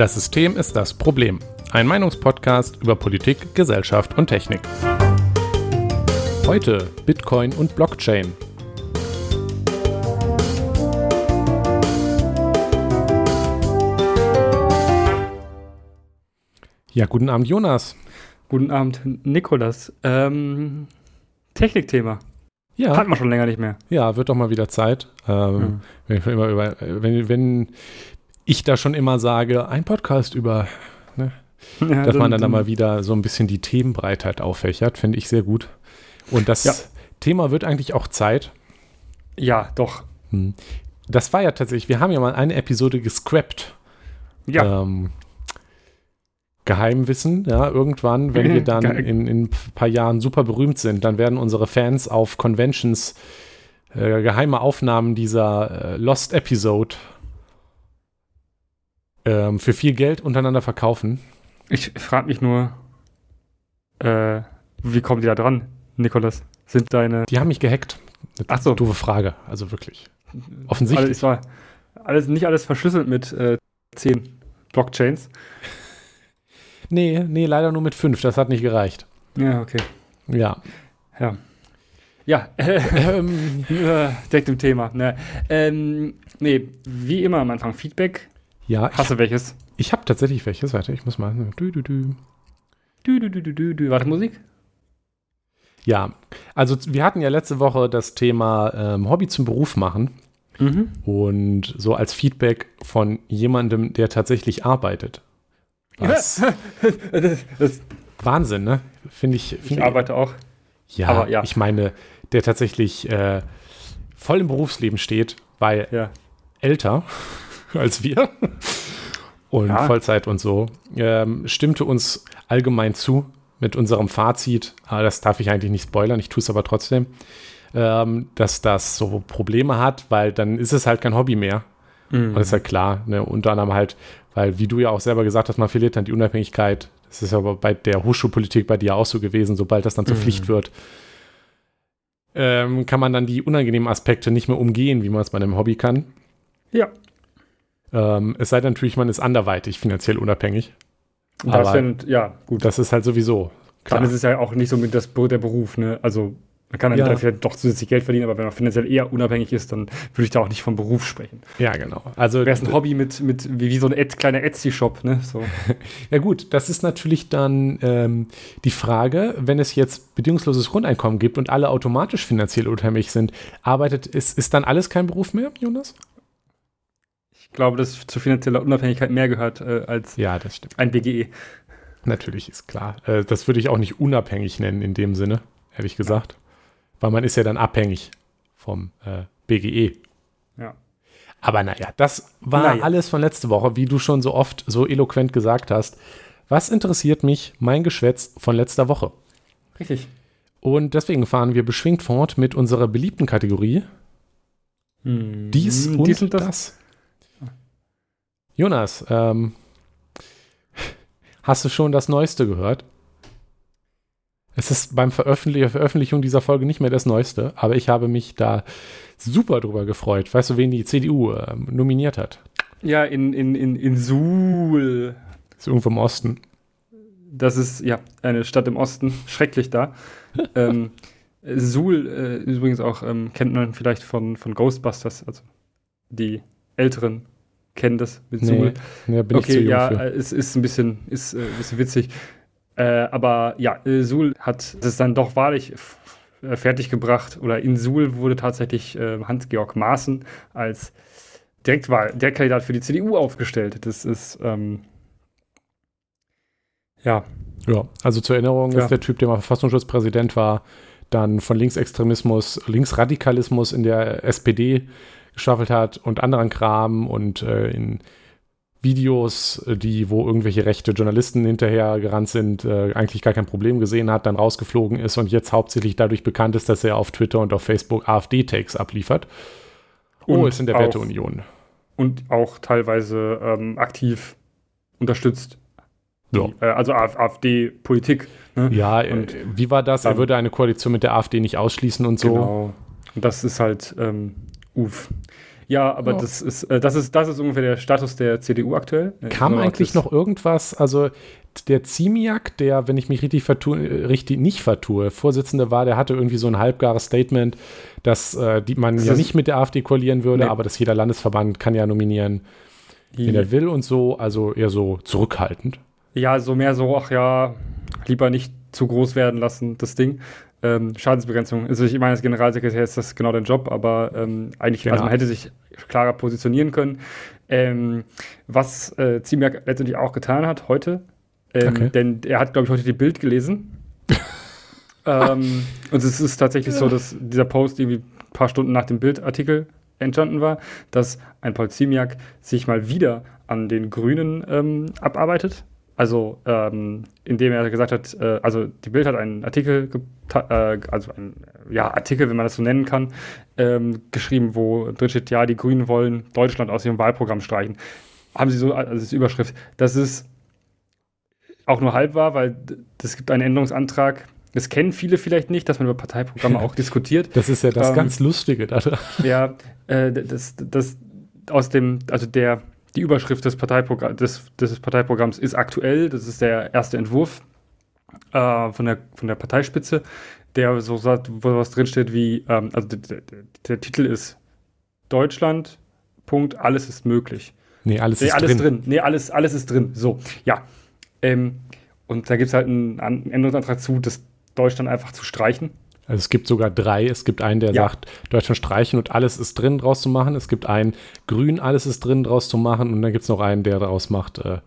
Das System ist das Problem. Ein Meinungspodcast über Politik, Gesellschaft und Technik. Heute Bitcoin und Blockchain. Ja, guten Abend, Jonas. Guten Abend, Nikolas. Ähm, Technikthema. Ja. Hat man schon länger nicht mehr. Ja, wird doch mal wieder Zeit. Ähm, wenn, ich immer über, wenn, wenn ich da schon immer sage, ein Podcast über, ne, Ja, dass man dann, dann mal wieder so ein bisschen die Themenbreitheit auffächert, finde ich sehr gut. Und das Ja. Thema wird eigentlich auch Zeit. Ja, doch. Hm. Das war ja tatsächlich, wir haben ja mal eine Episode gescrapped. Ja. Ähm, Geheimwissen, ja, irgendwann, wenn wir dann in, in ein paar Jahren super berühmt sind, dann werden unsere Fans auf Conventions äh, geheime Aufnahmen dieser äh, Lost Episode ähm, für viel Geld untereinander verkaufen. Ich frage mich nur, äh, wie kommen die da dran, Nikolas? Sind deine. Die haben mich gehackt. Eine Ach so. Doofe Frage, also wirklich. Alles, Offensichtlich. es war alles, nicht alles verschlüsselt mit äh, 10 Blockchains. Nee, nee, leider nur mit fünf, das hat nicht gereicht. Ja, okay. Ja. Ja. Ja, äh, Ähm, äh, direkt im Thema. Ne. Ähm, nee, wie immer am Anfang Feedback. Ja, ich, Hast du welches? ich habe tatsächlich welches. Warte, ich muss mal. Dü, dü. Du, du, du, du, du, du. Warte, Musik? Ja, also wir hatten ja letzte Woche das Thema ähm, Hobby zum Beruf machen Mhm. und so als Feedback von jemandem, der tatsächlich arbeitet. Was Wahnsinn, ne? Finde ich. ich Find arbeite auch. ja, aber ja. ich meine, der tatsächlich äh, voll im Berufsleben steht, weil Ja. älter als wir und Ja. Vollzeit und so, ähm, stimmte uns allgemein zu mit unserem Fazit, ah, das darf ich eigentlich nicht spoilern, ich tue es aber trotzdem, ähm, dass das so Probleme hat, weil dann ist es halt kein Hobby mehr. Mhm. Und das ist halt klar, ne? unter anderem halt, weil, wie du ja auch selber gesagt hast, man verliert dann die Unabhängigkeit. Das ist aber bei der Hochschulpolitik bei dir auch so gewesen, sobald das dann zur Mhm. Pflicht wird, ähm, kann man dann die unangenehmen Aspekte nicht mehr umgehen, wie man es bei einem Hobby kann. Ja. Ähm, es sei denn natürlich, man ist anderweitig finanziell unabhängig. Das wär, ja, gut. Das ist halt sowieso. Dann ist es ja auch nicht so mit das, der Beruf, ne? Also, man kann dann Ja. vielleicht doch zusätzlich Geld verdienen, aber wenn man finanziell eher unabhängig ist, dann würde ich da auch nicht vom Beruf sprechen. Ja, genau. Also, Wäre es ein Hobby mit, mit wie, wie so ein Ed, kleiner Etsy-Shop, ne? So. ja gut, das ist natürlich dann ähm, die Frage, wenn es jetzt bedingungsloses Grundeinkommen gibt und alle automatisch finanziell unabhängig sind, arbeitet, ist, ist dann alles kein Beruf mehr, Jonas? Ich glaube, dass zu finanzieller Unabhängigkeit mehr gehört äh, als Ja, ein. BGE. Natürlich ist klar. Äh, das würde ich auch nicht unabhängig nennen in dem Sinne, ehrlich gesagt. Weil man ist ja dann abhängig vom äh, BGE. Ja. Aber naja, das war Naja. alles von letzte Woche, wie du schon so oft so eloquent gesagt hast. Was interessiert mich mein Geschwätz von letzter Woche? Richtig. Und deswegen fahren wir beschwingt fort mit unserer beliebten Kategorie Hm, Dies und, dies und das. das. Jonas, ähm, hast du schon das Neueste gehört? Es ist beim Veröffentlich Veröffentlichung dieser Folge nicht mehr das Neueste, aber ich habe mich da super drüber gefreut. Weißt du, wen die CDU ähm, nominiert hat? Ja, in, in, in, in Suhl. Ist irgendwo im Osten. Das ist ja eine Stadt im Osten, schrecklich da. ähm, Suhl äh, übrigens auch ähm, kennt man vielleicht von, von Ghostbusters, also die Älteren kennen das mit Suhl. Nee, nee, bin ich zu okay, jung ja, für. äh, es ist ein bisschen, ist, äh, ein bisschen witzig. Äh, aber ja, äh, Suhl hat es dann doch wahrlich äh, fertiggebracht oder in Suhl wurde tatsächlich Hans-Georg Maaßen als Direktwahl, der Kandidat für die CDU aufgestellt. Das ist ähm, ja, Ja, also zur Erinnerung Ja. ist der Typ, der mal Verfassungsschutzpräsident war, dann von Linksextremismus, Linksradikalismus in der SPD geschaffelt hat und anderen Kram und äh, in Videos, äh, die, wo irgendwelche rechte Journalisten hinterher gerannt sind, äh, eigentlich gar kein Problem gesehen hat, dann rausgeflogen ist und jetzt hauptsächlich dadurch bekannt ist, dass er auf Twitter und auf Facebook AfD-Takes abliefert. Oh, Und ist in der auch- Werteunion. und auch teilweise ähm, aktiv unterstützt. Ja. Die, äh, also Af- AfD-Politik. Ne? Ja, äh, Und wie war das? Er würde eine Koalition mit der AfD nicht ausschließen und so. Genau. Und das ist halt, ähm, uff. Ja, aber ja. das ist, äh, das ist, das ist ungefähr der Status der CDU aktuell. Kam eigentlich noch irgendwas, also der Ziemiak, der, wenn ich mich richtig, vertue, richtig nicht vertue, Vorsitzende war, der hatte irgendwie so ein halbgares Statement, dass äh, die, man das ja nicht mit der AfD koalieren würde, nee. aber dass jeder Landesverband kann ja nominieren, wen er will und so, also eher so zurückhaltend. Ja, so mehr so, ach ja, lieber nicht zu groß werden lassen, das Ding. Ähm, Schadensbegrenzung. Also ich meine, als Generalsekretär ist das genau dein Job, aber ähm, eigentlich, genau. also man hätte sich klarer positionieren können. Ähm, was äh, Ziemiak letztendlich auch getan hat heute, ähm, okay. Denn er hat, glaube ich, heute die Bild gelesen. ähm, und es ist tatsächlich ja. so, dass dieser Post irgendwie ein paar Stunden nach dem Bildartikel entstanden war, dass ein Paul Ziemiak sich mal wieder an den Grünen ähm, abarbeitet. Also, ähm, indem er gesagt hat, äh, also die Bild hat einen Artikel, äh, also ein ja, Artikel, wenn man das so nennen kann, ähm, geschrieben, wo drin steht, ja, die Grünen wollen Deutschland aus ihrem Wahlprogramm streichen. Haben sie so, also das ist Überschrift. Das ist auch nur halb wahr, weil es gibt einen Änderungsantrag. Das kennen viele vielleicht nicht, dass man über Parteiprogramme auch diskutiert. Das ist ja das ähm, ganz Lustige daran. Ja, äh, das, das aus dem, also der, die Überschrift des, Parteiprogramm, des, des Parteiprogramms ist aktuell. Das ist der erste Entwurf äh, von, der, von der Parteispitze, der so sagt, wo was drinsteht wie, ähm, also der, der, Titel ist Deutschland, Punkt, alles ist möglich. Nee, alles nee, ist alles drin. drin. Nee, alles, alles ist drin. So, ja. Ähm, und da gibt es halt einen Änderungsantrag zu, das Deutschland einfach zu streichen. Also es gibt sogar drei. Es gibt einen, der ja. sagt, Deutschland streichen und alles ist drin draus zu machen. Es gibt einen, grün, alles ist drin draus zu machen. Und dann gibt es noch einen, der daraus macht, äh,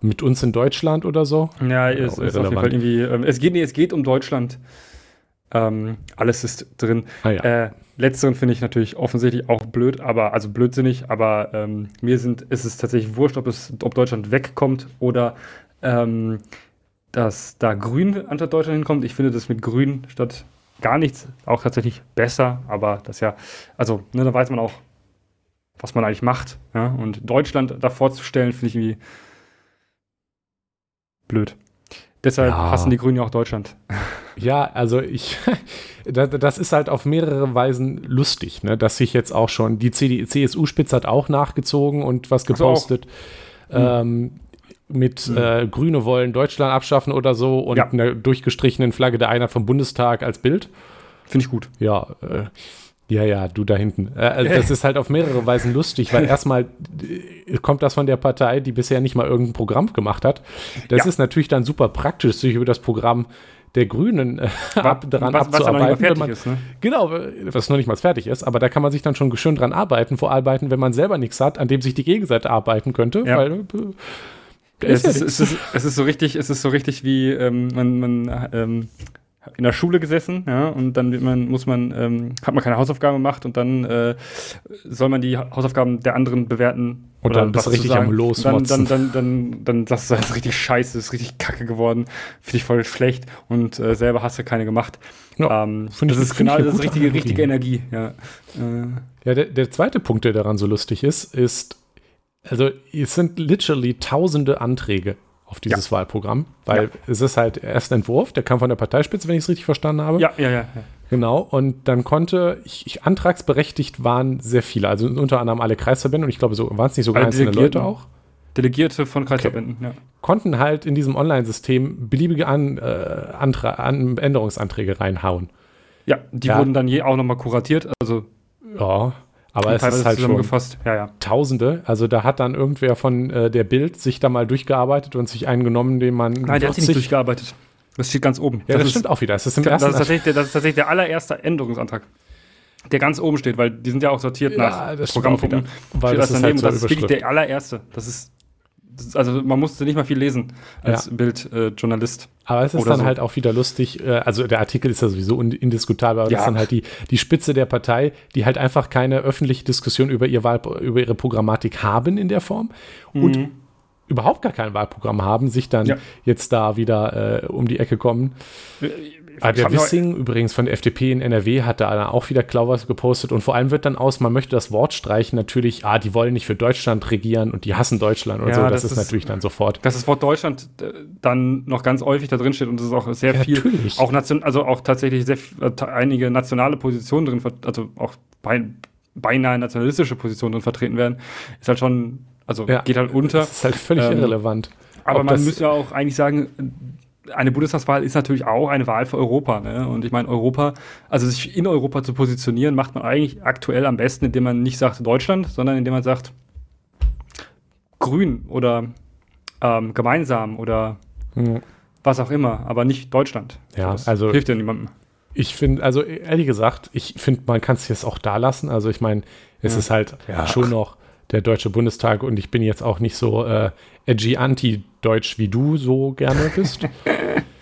mit uns in Deutschland oder so. Ja, es ist auf jeden Fall irgendwie, ähm, es, geht, nee, es geht um Deutschland. Ähm, alles ist drin. Ah, ja. äh, letzteren finde ich natürlich offensichtlich auch blöd, aber also blödsinnig, aber ähm, mir sind, ist es tatsächlich wurscht, ob, es, ob Deutschland wegkommt oder ähm, dass da Grün anstatt Deutschland hinkommt. Ich finde das mit Grün statt gar nichts auch tatsächlich besser, aber das ja, also ne, da weiß man auch, was man eigentlich macht. Ja? Und Deutschland davor zu stellen, finde ich irgendwie blöd. Deshalb ja. hassen die Grünen ja auch Deutschland. Ja, also ich, das ist halt auf mehrere Weisen lustig, ne? dass sich jetzt auch schon, die CSU-Spitze hat auch nachgezogen und was gepostet. Also ähm, mit mhm. äh, Grüne wollen Deutschland abschaffen oder so und ja. einer durchgestrichenen Flagge der Einheit vom Bundestag als Bild. Finde ich gut. Ja, äh, ja, ja, du da hinten. Äh, also das ist halt auf mehrere Weisen lustig, weil erstmal äh, kommt das von der Partei, die bisher nicht mal irgendein Programm gemacht hat. Das ja. ist natürlich dann super praktisch, sich über das Programm der Grünen äh, ab, daran was, abzuarbeiten. Was man, ist, ne? Genau, was noch nicht mal fertig ist, aber da kann man sich dann schon schön dran arbeiten, vorarbeiten, wenn man selber nichts hat, an dem sich die Gegenseite arbeiten könnte. Ja. Weil, äh, es ist, es, ist, es ist so richtig, es ist so richtig wie ähm, man, man ähm, in der Schule gesessen, ja, und dann man, muss man, ähm, hat man keine Hausaufgaben gemacht und dann äh, soll man die Hausaufgaben der anderen bewerten. Und dann bist du richtig am Losmotzen. Dann, dann, dann, dann, dann sagst du, das ist richtig scheiße, das ist richtig kacke geworden, finde ich voll schlecht und äh, selber hast du keine gemacht. Ja, ähm, das ist genau das ist richtige, richtige Energie. Ja, äh. ja der, der zweite Punkt, der daran so lustig ist, ist, also es sind literally tausende Anträge auf dieses ja. Wahlprogramm, weil ja. es ist halt erst ein Entwurf, der kam von der Parteispitze, wenn ich es richtig verstanden habe. Ja, ja, ja. Genau, und dann konnte, ich, ich, antragsberechtigt waren sehr viele, also unter anderem alle Kreisverbände und ich glaube, so waren es nicht sogar einzelne Leute auch. Delegierte von Kreisverbänden, okay. ja. Konnten halt in diesem Online-System beliebige An, äh, An Änderungsanträge reinhauen. Ja, die ja. wurden dann je auch nochmal kuratiert, also. Ja, aber es ist halt schon ja, ja. Tausende. Also da hat dann irgendwer von äh, der Bild sich da mal durchgearbeitet und sich einen genommen, den man. Nein, der hat sich nicht durchgearbeitet. Das steht ganz oben. Ja, das, das stimmt auch wieder. Das ist, im das, ist tatsächlich, der, das ist tatsächlich der allererste Änderungsantrag. Der ganz oben steht, weil die sind ja auch sortiert ja, nach Programmpunkten. Weil das, das, halt so das ist wirklich der allererste. Das ist also man musste nicht mal viel lesen als ja. Bildjournalist. Äh, aber es ist dann so. halt auch wieder lustig, äh, also der Artikel ist ja sowieso indiskutabel, aber ja. das ist dann halt die, die Spitze der Partei, die halt einfach keine öffentliche Diskussion über, ihr Wahl, über ihre Programmatik haben in der Form mhm. und überhaupt gar kein Wahlprogramm haben, sich dann ja. jetzt da wieder äh, um die Ecke kommen. Der Wissing übrigens von der FDP in NRW hat da auch wieder Klauwas gepostet und vor allem wird dann aus, man möchte das Wort streichen, natürlich, ah, die wollen nicht für Deutschland regieren und die hassen Deutschland und ja, so, das, das ist, ist, natürlich dann sofort. Dass das Wort Deutschland äh, dann noch ganz häufig da drin steht und es ist auch sehr ja, viel, auch nation, also auch tatsächlich sehr, äh, einige nationale Positionen drin, also auch bei beinahe nationalistische Positionen drin vertreten werden, ist halt schon, also Ja. geht halt unter. Ist halt völlig Ähm, irrelevant. Aber Ob man müsste ja auch eigentlich sagen, eine Bundestagswahl ist natürlich auch eine Wahl für Europa. Ne? Und ich meine, Europa, also sich in Europa zu positionieren, macht man eigentlich aktuell am besten, indem man nicht sagt Deutschland, sondern indem man sagt Grün oder ähm, gemeinsam oder Hm. was auch immer, aber nicht Deutschland. Ja, das also- hilft ja niemandem. Ich finde, also ehrlich gesagt, ich finde, man kann es jetzt auch da lassen. Also ich meine, es Ja. ist halt Ja. schon noch der Deutsche Bundestag und ich bin jetzt auch nicht so äh, edgy anti-deutsch, wie du so gerne bist.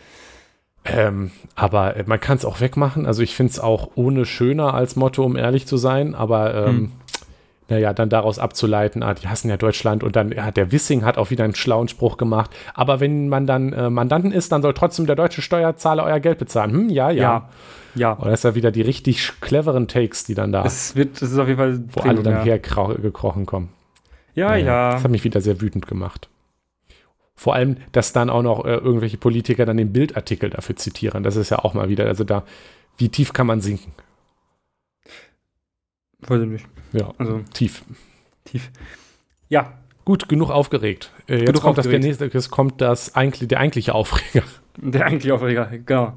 ähm, aber äh, man kann es auch wegmachen. Also ich finde es auch ohne schöner als Motto, um ehrlich zu sein. Aber ähm, Hm. naja, dann daraus abzuleiten, ah, die hassen ja Deutschland und dann hat der Wissing hat auch wieder einen schlauen Spruch gemacht. Aber wenn man dann äh, Mandanten ist, dann soll trotzdem der deutsche Steuerzahler euer Geld bezahlen. Hm, ja, ja. Ja. Ja. Und das ist ja wieder die richtig cleveren Takes, die dann da, Es wird, das ist auf jeden Fall wo Premium, alle dann ja. hergekrochen kommen. Ja, Naja, ja. Das hat mich wieder sehr wütend gemacht. Vor allem, dass dann auch noch äh, irgendwelche Politiker dann den Bildartikel dafür zitieren. Das ist ja auch mal wieder, also da, wie tief kann man sinken? Weiß ich nicht. Ja, Also tief. tief. Ja, Gut, genug aufgeregt. Äh, jetzt Genug kommt das der aufgeregt. nächste, jetzt kommt das eigentlich, der eigentliche Aufreger. der eigentliche Aufreger, genau.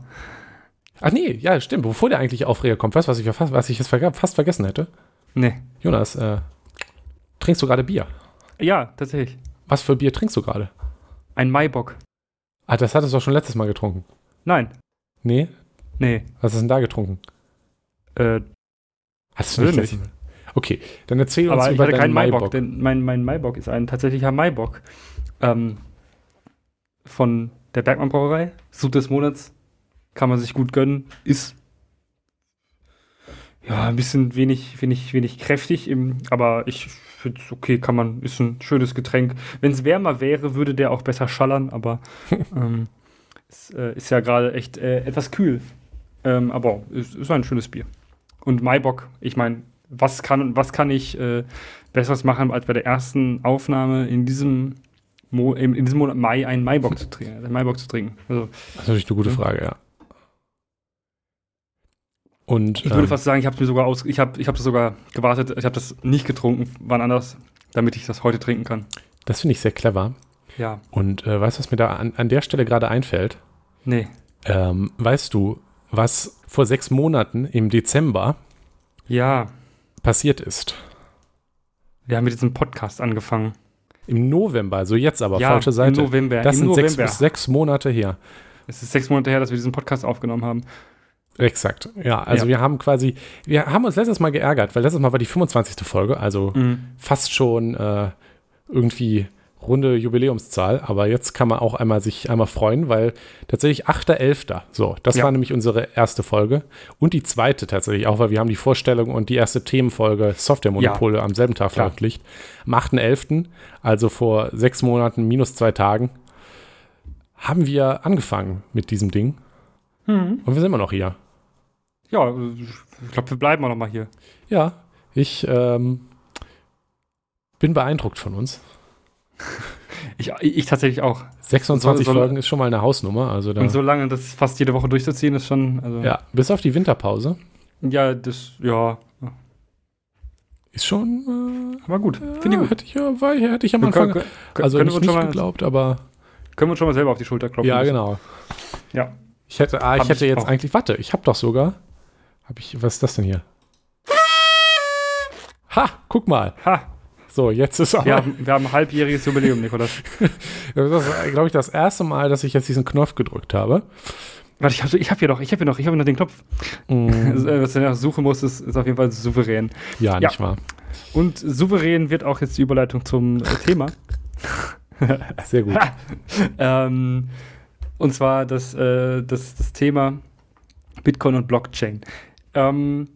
Ach nee, ja, stimmt. Bevor der eigentliche Aufreger kommt, weißt du, was ich, fast, was ich jetzt fast vergessen hätte? Nee. Jonas, äh, trinkst du gerade Bier? Ja, tatsächlich. Was für Bier trinkst du gerade? Ein Maibock. Ah, das hattest du doch schon letztes Mal getrunken. Nein. Nee? Nee. Was hast du denn da getrunken? Äh, Hast du nicht nicht. letztes Mal? Okay, dann erzähl uns aber ich über hatte deinen keinen Maibock, Maibock. denn mein, mein Maibock ist ein tatsächlicher Maibock. Ähm, von der Bergmann Brauerei. Sud des Monats. Kann man sich gut gönnen. Ist ja ein bisschen wenig, wenig, wenig kräftig, im, aber ich finde es okay, kann man, ist ein schönes Getränk. Wenn es wärmer wäre, würde der auch besser schallern, aber ähm, es äh, ist ja gerade echt äh, etwas kühl. Ähm, aber es ist ein schönes Bier. Und Maibock, ich meine, was kann, was kann ich äh, Besseres machen, als bei der ersten Aufnahme in diesem, Mo in, diesem Monat Mai einen Maibock zu trinken? einen Maibock zu trinken. Also, Das ist natürlich eine gute Ja. Frage, ja. Und ich würde ähm, fast sagen, ich habe mir sogar aus, ich habe, ich habe das sogar gewartet, ich habe das nicht getrunken, wann anders, damit ich das heute trinken kann. das finde ich sehr clever. Ja, Und äh, weißt du, was mir da an, an der Stelle gerade einfällt? nee, Ähm, weißt du, was vor sechs Monaten im Dezember ja, passiert ist? wir haben mit diesem Podcast angefangen. Im November, also jetzt aber, ja, falsche Seite. im November. das im sind sechs, November. sechs Monate her. Es ist sechs Monate her, dass wir diesen Podcast aufgenommen haben. Exakt. Ja, also Ja. wir haben quasi, wir haben uns letztes Mal geärgert, weil letztes Mal war die 25. Folge, also Mhm. fast schon äh, irgendwie runde Jubiläumszahl, aber jetzt kann man auch einmal sich einmal freuen, weil tatsächlich 8.11. So, das Ja. war nämlich unsere erste Folge und die zweite tatsächlich auch, weil wir haben die Vorstellung und die erste Themenfolge Softwaremonopole am selben Tag veröffentlicht. Am 8.11., also vor sechs Monaten minus zwei Tagen, haben wir angefangen mit diesem Ding Mhm. und wir sind immer noch hier. Ja, ich glaube, wir bleiben auch noch mal hier. Ja, ich ähm, bin beeindruckt von uns. Ich, ich tatsächlich auch. 26 So- so- Folgen ist schon mal eine Hausnummer. Also da, Und so lange das fast jede Woche durchzuziehen, ist schon. Also, ja, bis auf die Winterpause ja, das, ja, ist schon. war gut. Äh, Finde ich gut. Hätte ich, ja, war, hätte ich am Wir Anfang können, können, also können, nicht, wir uns nicht mal, geglaubt, aber können wir uns schon mal selber auf die Schulter klopfen. ja, genau. Ja. Ich hätte, ah, ich hätte ich jetzt auch. eigentlich, warte, ich habe doch sogar, habe ich, was ist das denn hier? Ha, guck mal. Ha, So, jetzt ist aber, wir haben, wir haben ein halbjähriges Jubiläum, Nikolas. das ist, glaube ich, das erste Mal, dass ich jetzt diesen Knopf gedrückt habe. Warte, ich habe ich hab hier noch, ich habe hier noch, ich habe noch den Knopf. Mm, Was du nach suchen musst, ist, ist auf jeden Fall souverän. ja, Ja. nicht wahr. Und souverän wird auch jetzt die Überleitung zum äh, Thema. Sehr gut. ähm, und zwar das, äh, das, das Thema Bitcoin und Blockchain. Ähm,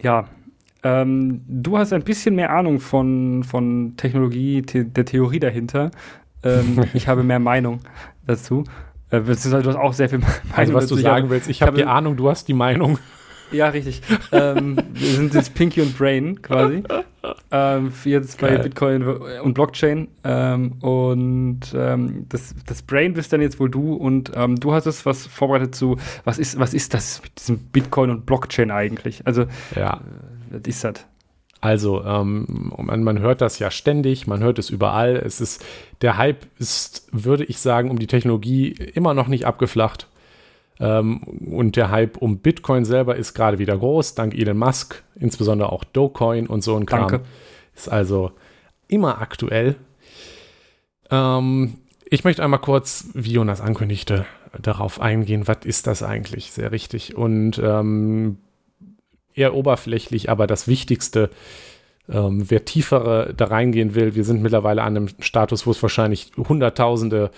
ja, ähm, du hast ein bisschen mehr Ahnung von, von Technologie, the der Theorie dahinter. Ähm, ich habe mehr Meinung dazu. Äh, du hast auch sehr viel Meinung Also, was du dazu. Ich sagen habe- willst, ich habe- die Ahnung, du hast die Meinung. Ja, richtig. ähm, wir sind jetzt Pinky und Brain quasi. Ähm, jetzt bei Geil. Bitcoin und Blockchain. Ähm, und ähm, das, das Brain bist dann jetzt wohl du. Und ähm, du hast es was vorbereitet zu, was ist, was ist das mit diesem Bitcoin und Blockchain eigentlich? Also, Ja. Was ist das? Also, ähm, man, man, hört das ja ständig, man hört es überall. Es ist, der Hype ist, würde ich sagen, um die Technologie immer noch nicht abgeflacht. Ähm, und der Hype um Bitcoin selber ist gerade wieder groß, dank Elon Musk, insbesondere auch Dogecoin und so ein Kram. Danke. Ist also immer aktuell. Ähm, ich möchte einmal kurz, wie Jonas ankündigte, darauf eingehen, was ist das eigentlich? Sehr richtig. Und ähm, eher oberflächlich, aber das Wichtigste, ähm, wer tiefer da reingehen will, wir sind mittlerweile an einem Status, wo es wahrscheinlich hunderttausende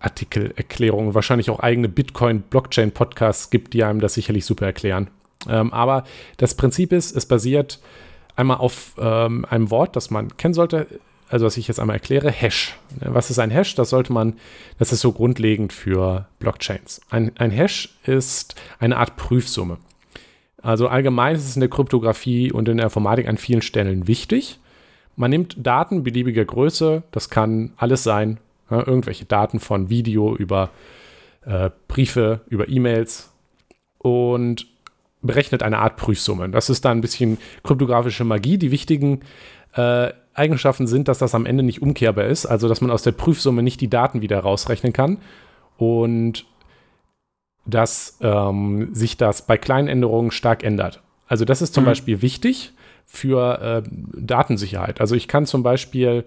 Artikelerklärungen, wahrscheinlich auch eigene Bitcoin-Blockchain-Podcasts gibt, die einem das sicherlich super erklären. Ähm, aber das Prinzip ist, es basiert einmal auf ähm, einem Wort, das man kennen sollte, also was ich jetzt einmal erkläre, Hash. Was ist ein Hash? Das sollte man, das ist so grundlegend für Blockchains. Ein, ein Hash ist eine Art Prüfsumme. Also allgemein ist es in der Kryptographie und in der Informatik an vielen Stellen wichtig. Man nimmt Daten beliebiger Größe, das kann alles sein, ja, irgendwelche Daten von Video über äh, Briefe, über E-Mails und berechnet eine Art Prüfsumme. Das ist dann ein bisschen kryptografische Magie. Die wichtigen äh, Eigenschaften sind, dass das am Ende nicht umkehrbar ist, also dass man aus der Prüfsumme nicht die Daten wieder rausrechnen kann und dass ähm, sich das bei kleinen Änderungen stark ändert. Also das ist zum mhm. Beispiel wichtig für äh, Datensicherheit. Also ich kann zum Beispiel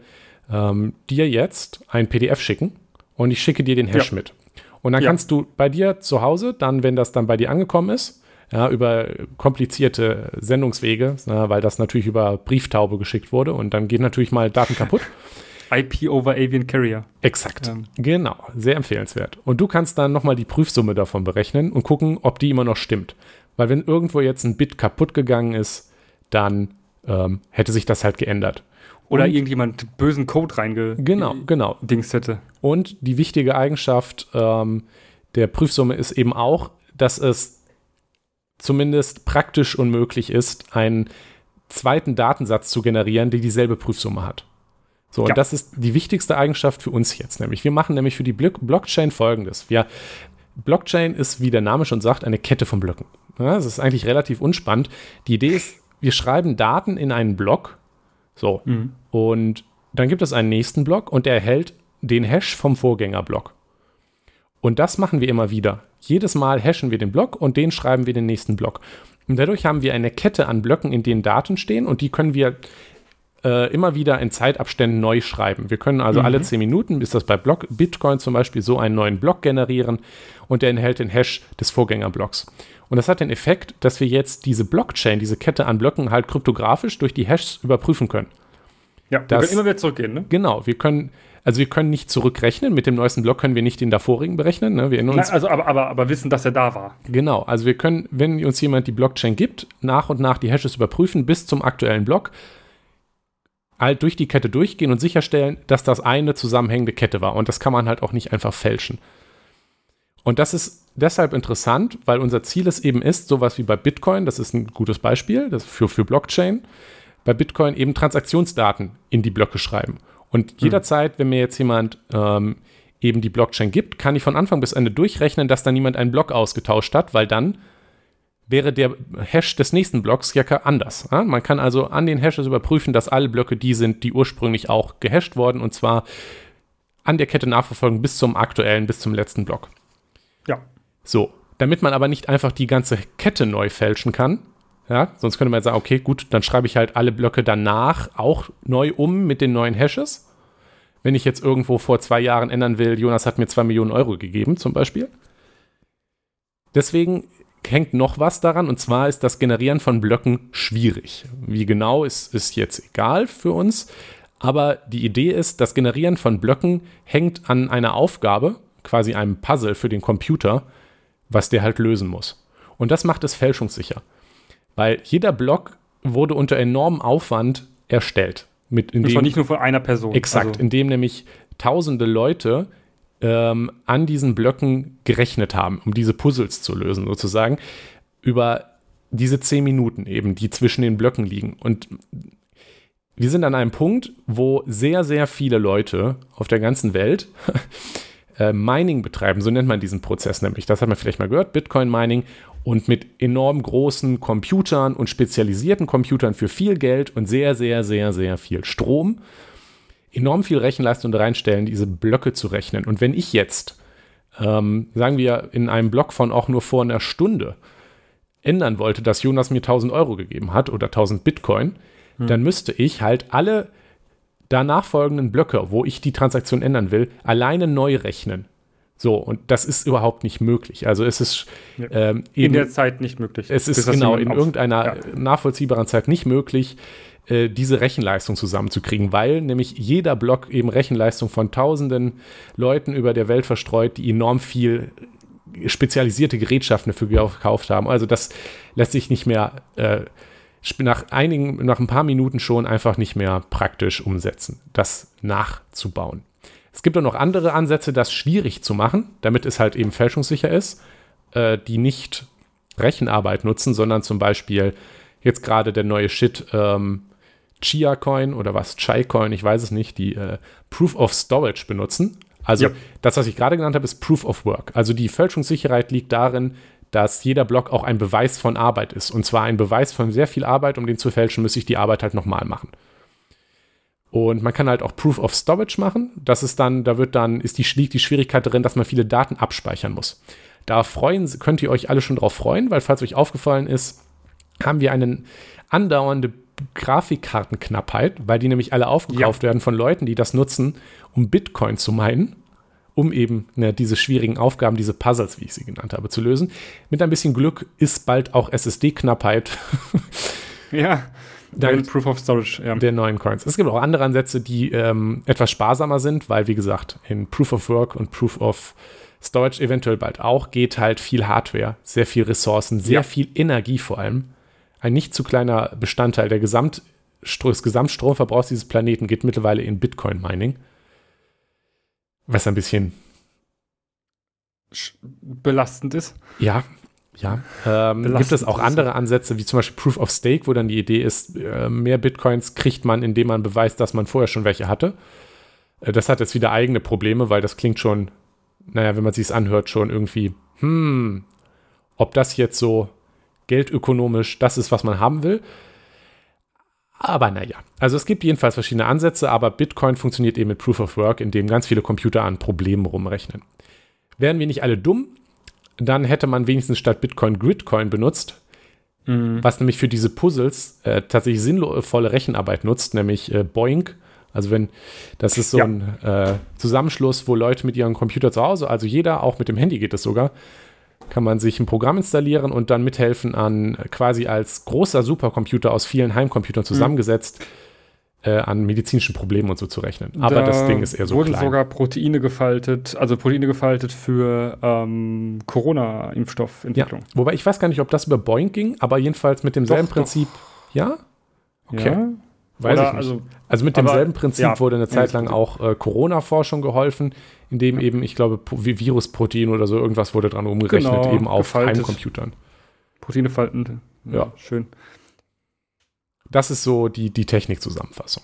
ähm, dir jetzt ein PDF schicken und ich schicke dir den Hash ja. mit. Und dann ja. kannst du bei dir zu Hause, dann, wenn das dann bei dir angekommen ist, ja, über komplizierte Sendungswege, na, weil das natürlich über Brieftaube geschickt wurde und dann geht natürlich mal Daten kaputt. IP over Avian Carrier. Exakt. Ähm. Genau, sehr empfehlenswert. Und du kannst dann nochmal die Prüfsumme davon berechnen und gucken, ob die immer noch stimmt. Weil wenn irgendwo jetzt ein Bit kaputt gegangen ist, dann ähm, hätte sich das halt geändert. Oder und, irgendjemand bösen Code reinge genau, genau. Dings hätte. Und die wichtige Eigenschaft ähm, der Prüfsumme ist eben auch, dass es zumindest praktisch unmöglich ist, einen zweiten Datensatz zu generieren, der dieselbe Prüfsumme hat. So, ja. und das ist die wichtigste Eigenschaft für uns jetzt, nämlich wir machen nämlich für die Blockchain folgendes. Wir, Blockchain ist, wie der Name schon sagt, eine Kette von Blöcken. Ja, das ist eigentlich relativ unspannend. Die Idee ist, wir schreiben Daten in einen Block. So. Mhm. Und dann gibt es einen nächsten Block und der erhält den Hash vom Vorgängerblock. Und das machen wir immer wieder. Jedes Mal hashen wir den Block und den schreiben wir den nächsten Block. Und dadurch haben wir eine Kette an Blöcken, in denen Daten stehen und die können wir äh, immer wieder in Zeitabständen neu schreiben. Wir können also mhm. alle 10 Minuten, ist das bei Block, Bitcoin zum Beispiel, so einen neuen Block generieren und der enthält den Hash des Vorgängerblocks. Und das hat den Effekt, dass wir jetzt diese Blockchain, diese Kette an Blöcken halt kryptografisch durch die Hashes überprüfen können. Ja, wir das, können immer wieder zurückgehen, ne? Genau, wir können, also wir können nicht zurückrechnen. Mit dem neuesten Block können wir nicht den davorigen berechnen. Ne? Wir uns, also aber, aber, aber wissen, dass er da war. Genau, also wir können, wenn uns jemand die Blockchain gibt, nach und nach die Hashes überprüfen bis zum aktuellen Block, halt durch die Kette durchgehen und sicherstellen, dass das eine zusammenhängende Kette war. Und das kann man halt auch nicht einfach fälschen. Und das ist deshalb interessant, weil unser Ziel es eben ist, sowas wie bei Bitcoin, das ist ein gutes Beispiel das für, für Blockchain, bei Bitcoin eben Transaktionsdaten in die Blöcke schreiben. Und hm. jederzeit, wenn mir jetzt jemand ähm, eben die Blockchain gibt, kann ich von Anfang bis Ende durchrechnen, dass da niemand einen Block ausgetauscht hat, weil dann wäre der Hash des nächsten Blocks ja anders. Ja? Man kann also an den Hashes überprüfen, dass alle Blöcke die sind, die ursprünglich auch gehasht wurden und zwar an der Kette nachverfolgen bis zum aktuellen, bis zum letzten Block. Ja. So, damit man aber nicht einfach die ganze Kette neu fälschen kann, ja, sonst könnte man sagen, okay, gut, dann schreibe ich halt alle Blöcke danach auch neu um mit den neuen Hashes. Wenn ich jetzt irgendwo vor zwei Jahren ändern will, Jonas hat mir zwei Millionen Euro gegeben, zum Beispiel. Deswegen hängt noch was daran, und zwar ist das Generieren von Blöcken schwierig. Wie genau ist, ist jetzt egal für uns, aber die Idee ist, das Generieren von Blöcken hängt an einer Aufgabe, quasi einem Puzzle für den Computer, was der halt lösen muss. Und das macht es fälschungssicher. Weil jeder Block wurde unter enormem Aufwand erstellt. Mit, in das war nicht nur von einer Person. Exakt, also. indem nämlich tausende Leute ähm, an diesen Blöcken gerechnet haben, um diese Puzzles zu lösen, sozusagen, über diese zehn Minuten eben, die zwischen den Blöcken liegen. Und wir sind an einem Punkt, wo sehr, sehr viele Leute auf der ganzen Welt äh, Mining betreiben, so nennt man diesen Prozess nämlich. Das hat man vielleicht mal gehört, Bitcoin Mining. und mit enorm großen Computern und spezialisierten Computern für viel Geld und sehr, sehr, sehr, sehr viel Strom enorm viel Rechenleistung reinstellen, diese Blöcke zu rechnen. Und wenn ich jetzt, ähm, sagen wir, in einem Block von auch nur vor einer Stunde ändern wollte, dass Jonas mir 1000 Euro gegeben hat oder 1000 Bitcoin, hm. dann müsste ich halt alle danach folgenden Blöcke, wo ich die Transaktion ändern will, alleine neu rechnen. So, und das ist überhaupt nicht möglich. Also es ist ähm, in der Zeit nicht möglich. Es ist genau in irgendeiner ja. nachvollziehbaren Zeit nicht möglich, äh, diese Rechenleistung zusammenzukriegen, weil nämlich jeder Block eben Rechenleistung von tausenden Leuten über der Welt verstreut, die enorm viel spezialisierte Gerätschaften dafür gekauft haben. Also das lässt sich nicht mehr äh, nach einigen, nach ein paar Minuten schon einfach nicht mehr praktisch umsetzen, das nachzubauen. Es gibt auch noch andere Ansätze, das schwierig zu machen, damit es halt eben fälschungssicher ist, äh, die nicht Rechenarbeit nutzen, sondern zum Beispiel jetzt gerade der neue Shit ähm, Chia Coin oder was, Chai Coin, ich weiß es nicht, die äh, Proof of Storage benutzen. Also ja. das, was ich gerade genannt habe, ist Proof of Work. Also die Fälschungssicherheit liegt darin, dass jeder Block auch ein Beweis von Arbeit ist. Und zwar ein Beweis von sehr viel Arbeit. Um den zu fälschen, muss ich die Arbeit halt nochmal machen. Und man kann halt auch Proof of Storage machen. Das ist dann, da wird dann, ist die, liegt die Schwierigkeit drin, dass man viele Daten abspeichern muss. Da freuen, könnt ihr euch alle schon drauf freuen, weil falls euch aufgefallen ist, haben wir eine andauernde Grafikkartenknappheit, weil die nämlich alle aufgekauft ja. werden von Leuten, die das nutzen, um Bitcoin zu meinen, um eben ne, diese schwierigen Aufgaben, diese Puzzles, wie ich sie genannt habe, zu lösen. Mit ein bisschen Glück ist bald auch SSD-Knappheit. ja. Dank Proof of Storage ja. der neuen Coins. Es gibt auch andere Ansätze, die ähm, etwas sparsamer sind, weil, wie gesagt, in Proof of Work und Proof of Storage eventuell bald auch geht halt viel Hardware, sehr viel Ressourcen, sehr ja. viel Energie vor allem ein nicht zu kleiner Bestandteil der Gesamt, des Gesamtstromverbrauchs dieses Planeten geht mittlerweile in Bitcoin-Mining. Was ein bisschen belastend ist. Ja, ja. Ähm, gibt es auch andere Ansätze, wie zum Beispiel Proof of Stake, wo dann die Idee ist, äh, mehr Bitcoins kriegt man, indem man beweist, dass man vorher schon welche hatte. Äh, das hat jetzt wieder eigene Probleme, weil das klingt schon, naja, wenn man sich es anhört, schon irgendwie, hm, ob das jetzt so geldökonomisch das ist, was man haben will. Aber naja, also es gibt jedenfalls verschiedene Ansätze, aber Bitcoin funktioniert eben mit Proof of Work, in dem ganz viele Computer an Problemen rumrechnen. Wären wir nicht alle dumm, dann hätte man wenigstens statt Bitcoin Gridcoin benutzt, mhm. was nämlich für diese Puzzles äh, tatsächlich sinnvolle Rechenarbeit nutzt, nämlich äh, Boink. Also wenn, das ist so ja. ein äh, Zusammenschluss, wo Leute mit ihrem Computer zu Hause, also jeder, auch mit dem Handy geht es sogar, kann man sich ein Programm installieren und dann mithelfen an quasi als großer Supercomputer aus vielen Heimcomputern zusammengesetzt. Mhm. Äh, an medizinischen Problemen und so zu rechnen. Aber da das Ding ist eher so wurden klein. sogar Proteine gefaltet, also Proteine gefaltet für ähm, Corona-Impfstoffentwicklung. Ja, wobei ich weiß gar nicht, ob das über Boeing ging, aber jedenfalls mit demselben doch, Prinzip. Doch. Ja? Okay. Ja. Weiß Oder, ich nicht. Also, also mit demselben aber, Prinzip ja, wurde eine Zeit lang auch äh, Corona-Forschung geholfen, indem eben, ich glaube, Virusprotein oder so irgendwas wurde dran umgerechnet, genau, eben auf gefaltet. Heimcomputern. Proteine falten. Ja. ja. Schön. Das ist so die, die Technikzusammenfassung.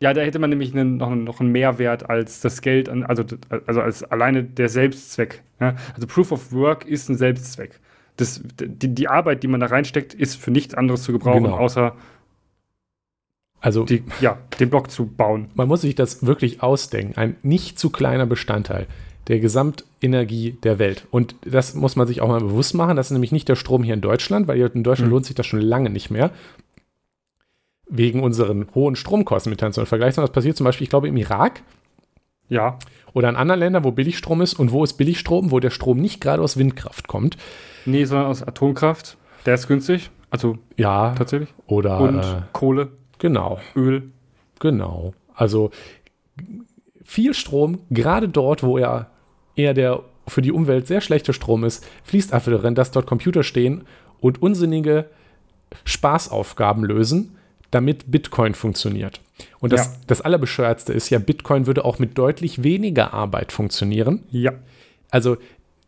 Ja, da hätte man nämlich einen, noch, noch einen Mehrwert als das Geld, an, also, also als alleine der Selbstzweck. Ja? Also Proof of Work ist ein Selbstzweck. Das, die, die Arbeit, die man da reinsteckt, ist für nichts anderes zu gebrauchen, genau. außer also, die, ja, den Block zu bauen. Man muss sich das wirklich ausdenken. Ein nicht zu kleiner Bestandteil der Gesamtenergie der Welt. Und das muss man sich auch mal bewusst machen. Das ist nämlich nicht der Strom hier in Deutschland, weil in Deutschland mhm. lohnt sich das schon lange nicht mehr. Wegen unseren hohen Stromkosten mit internationalen Vergleich, sondern das passiert zum Beispiel, ich glaube, im Irak. Ja. Oder in anderen Ländern, wo Billigstrom ist. Und wo ist Billigstrom? Wo der Strom nicht gerade aus Windkraft kommt. Nee, sondern aus Atomkraft. Der ist günstig. Also, ja. Tatsächlich. Oder. Und äh, Kohle. Genau. Öl. Genau. Also viel Strom, gerade dort, wo er eher der für die Umwelt sehr schlechte Strom ist, fließt einfach darin, dass dort Computer stehen und unsinnige Spaßaufgaben lösen, damit Bitcoin funktioniert. Und das, ja. das Allerbescheuertste ist ja, Bitcoin würde auch mit deutlich weniger Arbeit funktionieren. Ja. Also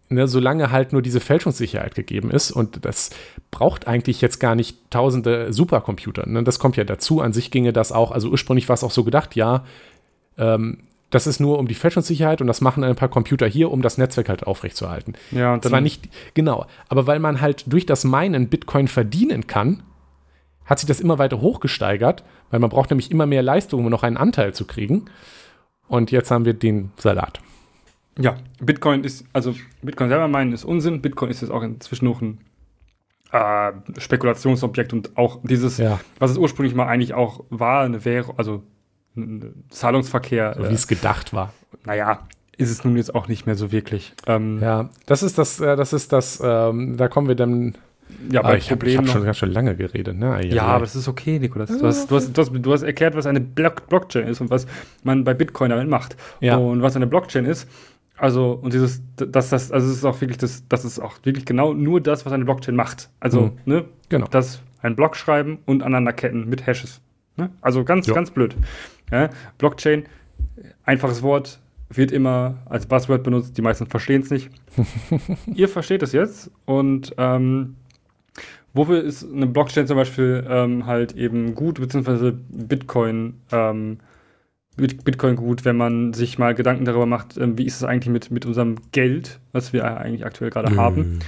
ne, solange halt nur diese Fälschungssicherheit gegeben ist. Und das braucht eigentlich jetzt gar nicht tausende Supercomputer. Ne? Das kommt ja dazu. An sich ginge das auch, also ursprünglich war es auch so gedacht, ja, ähm, das ist nur um die Fälschungssicherheit und das machen ein paar Computer hier, um das Netzwerk halt aufrechtzuerhalten. Ja, und Das war nicht, genau, aber weil man halt durch das Minen Bitcoin verdienen kann, hat sich das immer weiter hochgesteigert, weil man braucht nämlich immer mehr Leistung, um noch einen Anteil zu kriegen. Und jetzt haben wir den Salat. Ja, Bitcoin ist, also Bitcoin selber meinen ist Unsinn. Bitcoin ist jetzt auch inzwischen noch ein äh, Spekulationsobjekt und auch dieses, Ja. was es ursprünglich mal eigentlich auch war, eine Währung, also ein Zahlungsverkehr. So wie es gedacht war. naja, ist es nun jetzt auch nicht mehr so wirklich. Ähm, Ja, das ist das, äh, das ist das, ähm, da kommen wir dann. ja, Aber bei ich habe hab schon ganz schön lange geredet, ne? Ja, aber das ist okay, Nikolas. Du hast, du hast, du hast, du hast erklärt, was eine Block Blockchain ist und was man bei Bitcoin damit macht. Ja. Und was eine Blockchain ist. Also, und dieses, dass das, also es ist auch wirklich das, das ist auch wirklich genau nur das, was eine Blockchain macht. Also, Mhm. ne, Genau. das einen Block schreiben und aneinanderketten mit Hashes. Ne? Also ganz, Ja. ganz blöd. Ja? Blockchain, einfaches Wort, wird immer als Buzzword benutzt, die meisten verstehen es nicht. Ihr versteht es jetzt und ähm, wofür ist eine Blockchain zum Beispiel ähm, halt eben gut, beziehungsweise Bitcoin, ähm, Bitcoin gut, wenn man sich mal Gedanken darüber macht, ähm, wie ist es eigentlich mit, mit unserem Geld, was wir eigentlich aktuell gerade haben.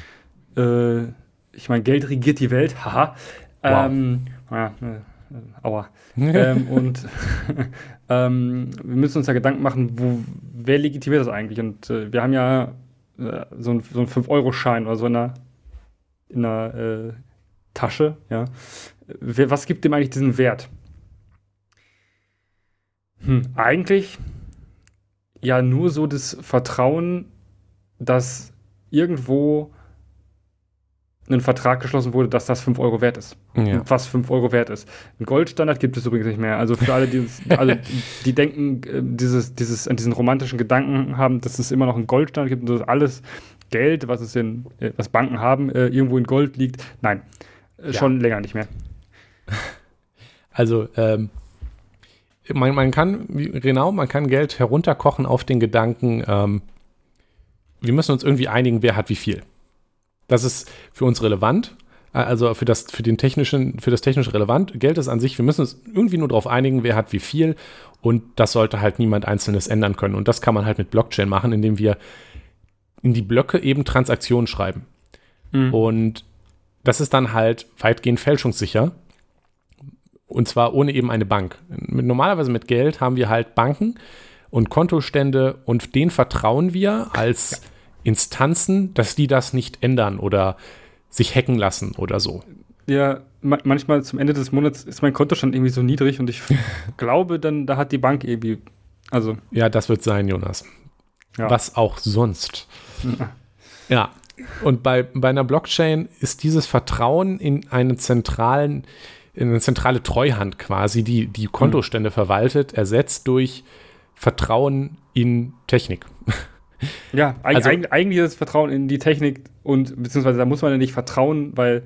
Äh, ich meine, Geld regiert die Welt, haha. Wow. Ähm, ja, äh, aua. ähm, und ähm, wir müssen uns ja Gedanken machen, wo, wer legitimiert das eigentlich? Und äh, wir haben ja äh, so einen so einen 5-Euro-Schein oder so in der, in der äh, Tasche, ja. Wer, was gibt dem eigentlich diesen Wert? Hm, eigentlich ja nur so das Vertrauen, dass irgendwo ein Vertrag geschlossen wurde, dass das 5 Euro wert ist. Ja. Was 5 Euro wert ist. Ein Goldstandard gibt es übrigens nicht mehr. Also für alle, die, uns, alle, die denken, äh, dieses, dieses, an diesen romantischen Gedanken haben, dass es immer noch einen Goldstandard gibt und dass alles Geld, was es in, äh, was Banken haben, äh, irgendwo in Gold liegt. Nein, äh, schon länger nicht mehr. Also, ähm, man, man kann, genau, man kann Geld herunterkochen auf den Gedanken, ähm, wir müssen uns irgendwie einigen, wer hat wie viel. Das ist für uns relevant, äh, also für das, für den technischen, für das technisch relevant. Geld ist an sich, wir müssen uns irgendwie nur darauf einigen, wer hat wie viel und das sollte halt niemand Einzelnes ändern können. Und das kann man halt mit Blockchain machen, indem wir in die Blöcke eben Transaktionen schreiben. Und das ist dann halt weitgehend fälschungssicher. Und zwar ohne eben eine Bank. Mit, normalerweise mit Geld haben wir halt Banken und Kontostände und denen vertrauen wir als Instanzen, dass die das nicht ändern oder sich hacken lassen oder so. Ja, ma manchmal zum Ende des Monats ist mein Kontostand irgendwie so niedrig und ich glaube dann, da hat die Bank irgendwie, also, Ja, das wird sein, Jonas. ja. Was auch sonst. Ja. Und bei, bei einer Blockchain ist dieses Vertrauen in einen zentralen, eine zentrale Treuhand quasi, die die Kontostände verwaltet, ersetzt durch Vertrauen in Technik. Ja, Also- eig eigentlich ist das Vertrauen in die Technik und beziehungsweise da muss man ja nicht vertrauen, weil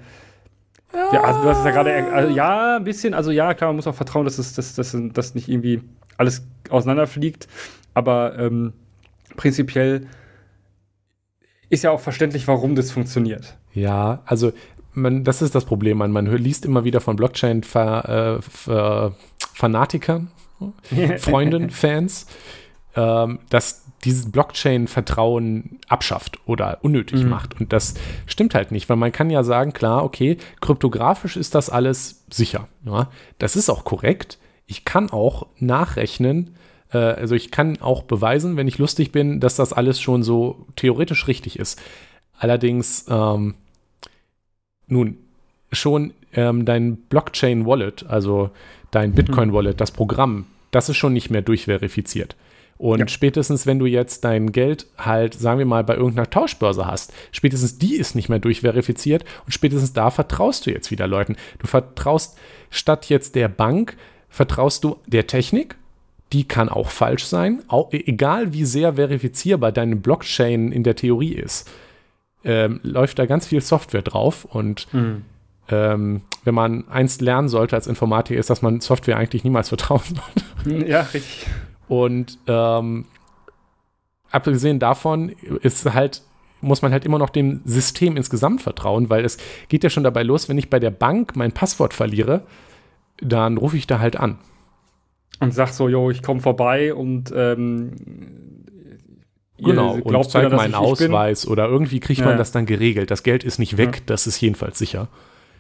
ja, also du hast es ja gerade, er- also, ja, ein bisschen, also ja, klar, man muss auch vertrauen, dass es dass, dass, dass nicht irgendwie alles auseinanderfliegt, aber ähm, prinzipiell ist ja auch verständlich, warum das funktioniert. Ja, also man, das ist das Problem. Man, man liest immer wieder von Blockchain-Fanatikern, Freunden, Fans, ähm, dass dieses Blockchain-Vertrauen abschafft oder unnötig macht. Und das stimmt halt nicht, weil man kann ja sagen, klar, okay, kryptografisch ist das alles sicher. Ja? Das ist auch korrekt. Ich kann auch nachrechnen, äh, also ich kann auch beweisen, wenn ich lustig bin, dass das alles schon so theoretisch richtig ist. Allerdings, ähm, nun, schon ähm, dein Blockchain-Wallet, also dein Bitcoin-Wallet, das Programm, das ist schon nicht mehr durchverifiziert. Und Ja. spätestens, wenn du jetzt dein Geld halt, sagen wir mal, bei irgendeiner Tauschbörse hast, spätestens die ist nicht mehr durchverifiziert und spätestens da vertraust du jetzt wieder Leuten. Du vertraust statt jetzt der Bank, vertraust du der Technik, die kann auch falsch sein, auch, egal wie sehr verifizierbar deine Blockchain in der Theorie ist, ähm, läuft da ganz viel Software drauf und ähm, wenn man eins lernen sollte als Informatiker, ist, dass man Software eigentlich niemals vertrauen sollte. Ja, richtig. Und ähm, abgesehen davon ist halt, muss man halt immer noch dem System insgesamt vertrauen, weil es geht ja schon dabei los, wenn ich bei der Bank mein Passwort verliere, dann rufe ich da halt an. und sagt so, yo, ich komme vorbei und ähm, Genau, und zeig meinen Ausweis oder irgendwie kriegt ja. man das dann geregelt. Das Geld ist nicht weg, ja. das ist jedenfalls sicher.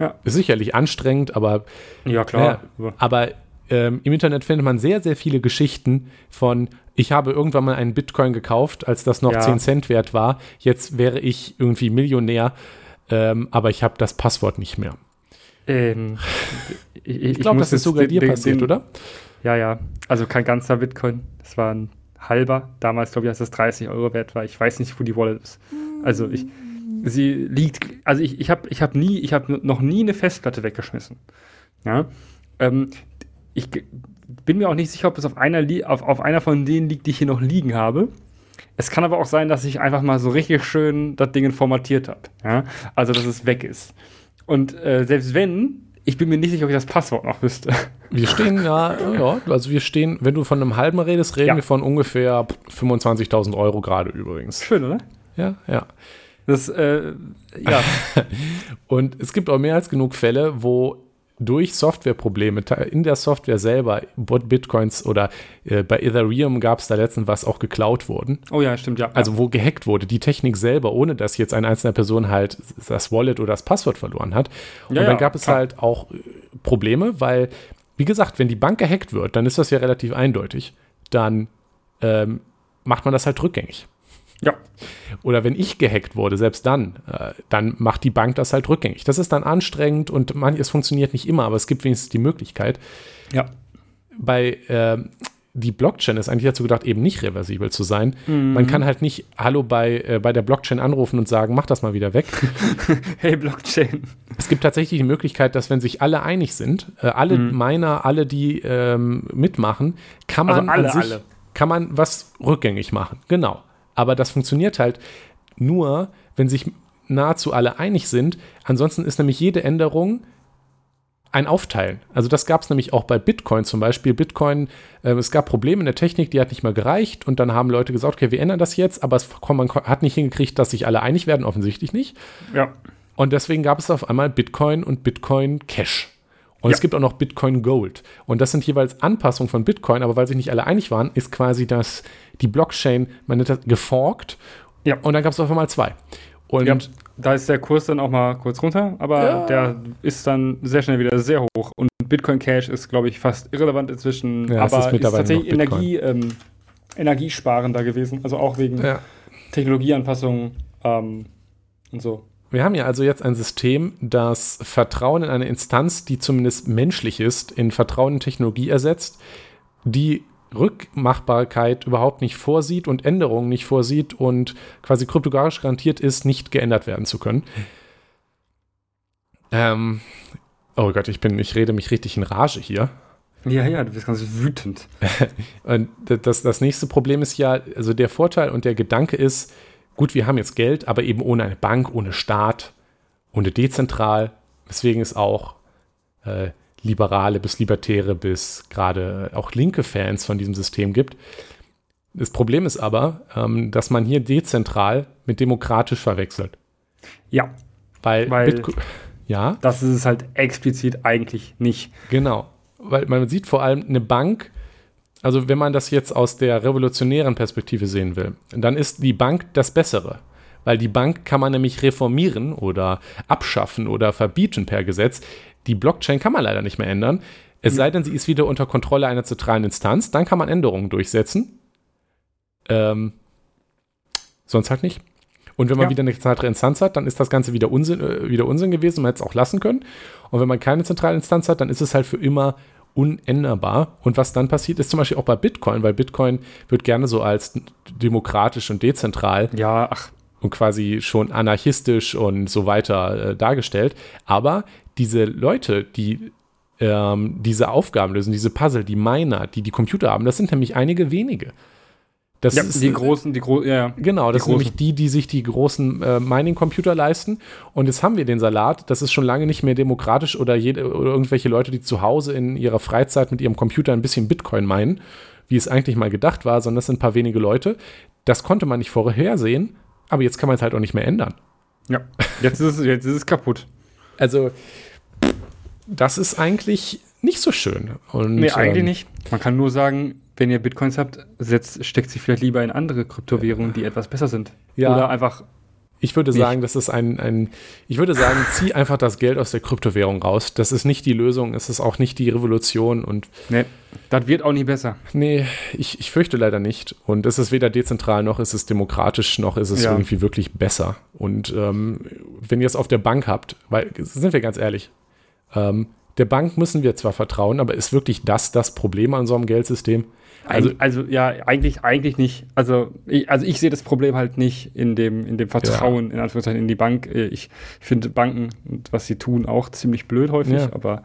Ja. Ist sicherlich anstrengend, aber ja klar. Äh, aber ähm, im Internet findet man sehr, sehr viele Geschichten von, ich habe irgendwann mal einen Bitcoin gekauft, als das noch ja. 10 Cent wert war. Jetzt wäre ich irgendwie Millionär, ähm, aber ich habe das Passwort nicht mehr. Ähm, ich, ich glaube, das ist sogar dir passiert, den, oder? Ja, ja. Also kein ganzer Bitcoin. Das war ein halber. Damals, glaube ich, als das 30 Euro wert war. Ich weiß nicht, wo die Wallet ist. Also ich, sie liegt, also ich, ich habe ich hab nie, ich habe noch nie eine Festplatte weggeschmissen. Ja. Ähm, ich bin mir auch nicht sicher, ob es auf einer, auf, auf einer von denen liegt, die ich hier noch liegen habe. Es kann aber auch sein, dass ich einfach mal so richtig schön das Ding formatiert habe. Ja? Also, dass es weg ist. Und äh, selbst wenn, ich bin mir nicht sicher, ob ich das Passwort noch wüsste. Wir stehen ja, ja, also wir stehen, wenn du von einem halben redest, reden ja. wir von ungefähr 25.000 Euro gerade übrigens. Schön, oder? Ja, ja. Das, äh, ja. Und es gibt auch mehr als genug Fälle, wo durch Softwareprobleme in der Software selber Bitcoins oder äh, bei Ethereum gab es da letztens was auch geklaut wurden. Oh ja, stimmt, ja. Also wo gehackt wurde, die Technik selber, ohne dass jetzt eine einzelne Person halt das Wallet oder das Passwort verloren hat. Und ja, dann gab es klar. halt auch äh, Probleme, weil, wie gesagt, wenn die Bank gehackt wird, dann ist das ja relativ eindeutig. Dann ähm, macht man das halt rückgängig. Ja. Oder wenn ich gehackt wurde, selbst dann, äh, dann macht die Bank das halt rückgängig. Das ist dann anstrengend und man, es funktioniert nicht immer, aber es gibt wenigstens die Möglichkeit. Ja. Bei äh, die Blockchain ist eigentlich dazu gedacht, eben nicht reversibel zu sein. Mhm. Man kann halt nicht Hallo bei, äh, bei der Blockchain anrufen und sagen, mach das mal wieder weg. hey Blockchain. Es gibt tatsächlich die Möglichkeit, dass wenn sich alle einig sind, äh, alle mhm. Miner, alle, die ähm, mitmachen, kann also man also alle, sich, alle. kann man was rückgängig machen. Genau. Aber das funktioniert halt nur, wenn sich nahezu alle einig sind. Ansonsten ist nämlich jede Änderung ein Aufteilen. Also das gab es nämlich auch bei Bitcoin zum Beispiel. Bitcoin, äh, es gab Probleme in der Technik, die hat nicht mehr gereicht und dann haben Leute gesagt, okay, wir ändern das jetzt, aber es, man hat nicht hingekriegt, dass sich alle einig werden, offensichtlich nicht. Ja. Und deswegen gab es auf einmal Bitcoin und Bitcoin Cash. Und ja. es gibt auch noch Bitcoin Gold. Und das sind jeweils Anpassungen von Bitcoin, aber weil sich nicht alle einig waren, ist quasi das, die Blockchain, man nennt das geforkt. Ja. Und dann gab es auf einmal zwei. Und ja, da ist der Kurs dann auch mal kurz runter, aber ja. der ist dann sehr schnell wieder sehr hoch. Und Bitcoin Cash ist, glaube ich, fast irrelevant inzwischen. Ja, aber ist, ist tatsächlich Energie, ähm, energiesparender gewesen. Also auch wegen. Technologieanpassungen ähm, und so. Wir haben ja also jetzt ein System, das Vertrauen in eine Instanz, die zumindest menschlich ist, in Vertrauen in Technologie ersetzt, die Rückmachbarkeit überhaupt nicht vorsieht und Änderungen nicht vorsieht und quasi kryptografisch garantiert ist, nicht geändert werden zu können. Ähm, oh Gott, ich bin, ich rede mich richtig in Rage hier. Ja, ja, du bist ganz wütend. und das, das nächste Problem ist ja, also der Vorteil und der Gedanke ist, gut, wir haben jetzt Geld, aber eben ohne eine Bank, ohne Staat, ohne dezentral. Deswegen ist auch äh, Liberale bis Libertäre bis gerade auch linke Fans von diesem System gibt. Das Problem ist aber, ähm, dass man hier dezentral mit demokratisch verwechselt. Ja. Weil, weil Bitcoin, ja. Das ist es halt explizit eigentlich nicht. Genau. Weil man sieht vor allem eine Bank, also wenn man das jetzt aus der revolutionären Perspektive sehen will, dann ist die Bank das Bessere. Weil die Bank kann man nämlich reformieren oder abschaffen oder verbieten per Gesetz. Die Blockchain kann man leider nicht mehr ändern. Es sei denn, sie ist wieder unter Kontrolle einer zentralen Instanz. Dann kann man Änderungen durchsetzen. Ähm, sonst halt nicht. Und wenn man ja. wieder eine zentrale Instanz hat, dann ist das Ganze wieder Unsinn, äh, wieder Unsinn gewesen. Man hätte es auch lassen können. Und wenn man keine zentrale Instanz hat, dann ist es halt für immer unänderbar. Und was dann passiert, ist zum Beispiel auch bei Bitcoin, weil Bitcoin wird gerne so als demokratisch und dezentral ja, ach. und quasi schon anarchistisch und so weiter äh, dargestellt. Aber diese Leute, die ähm, diese Aufgaben lösen, diese Puzzle, die Miner, die die Computer haben, das sind nämlich einige wenige. Das ja, ist, die großen, die großen, ja. Genau, das sind nämlich die, die sich die großen äh, Mining-Computer leisten. Und jetzt haben wir den Salat. Das ist schon lange nicht mehr demokratisch oder, jede, oder irgendwelche Leute, die zu Hause in ihrer Freizeit mit ihrem Computer ein bisschen Bitcoin meinen, wie es eigentlich mal gedacht war, sondern das sind ein paar wenige Leute. Das konnte man nicht vorhersehen, aber jetzt kann man es halt auch nicht mehr ändern. Ja, jetzt ist es, jetzt ist es kaputt. Also, das ist eigentlich nicht so schön. Und, nee, eigentlich ähm, nicht. Man kann nur sagen, wenn ihr Bitcoins habt, setzt, steckt sie vielleicht lieber in andere Kryptowährungen, die etwas besser sind. Ja. Oder einfach Ich würde Nicht. sagen, das ist ein, ein, ich würde sagen, zieh einfach das Geld aus der Kryptowährung raus. Das ist nicht die Lösung, es ist auch nicht die Revolution und Ne, das wird auch nicht besser. nee, ich, ich fürchte leider nicht. Und es ist weder dezentral noch ist es demokratisch, noch ist es Ja. irgendwie wirklich besser. Und ähm, wenn ihr es auf der Bank habt, weil, sind wir ganz ehrlich, ähm, der Bank müssen wir zwar vertrauen, aber ist wirklich das das Problem an so einem Geldsystem? Also, Also, ja, eigentlich, eigentlich nicht. Also ich, also ich sehe das Problem halt nicht in dem, in dem Vertrauen, in Anführungszeichen, in die Bank. Ich finde Banken und was sie tun auch ziemlich blöd häufig, Ja. aber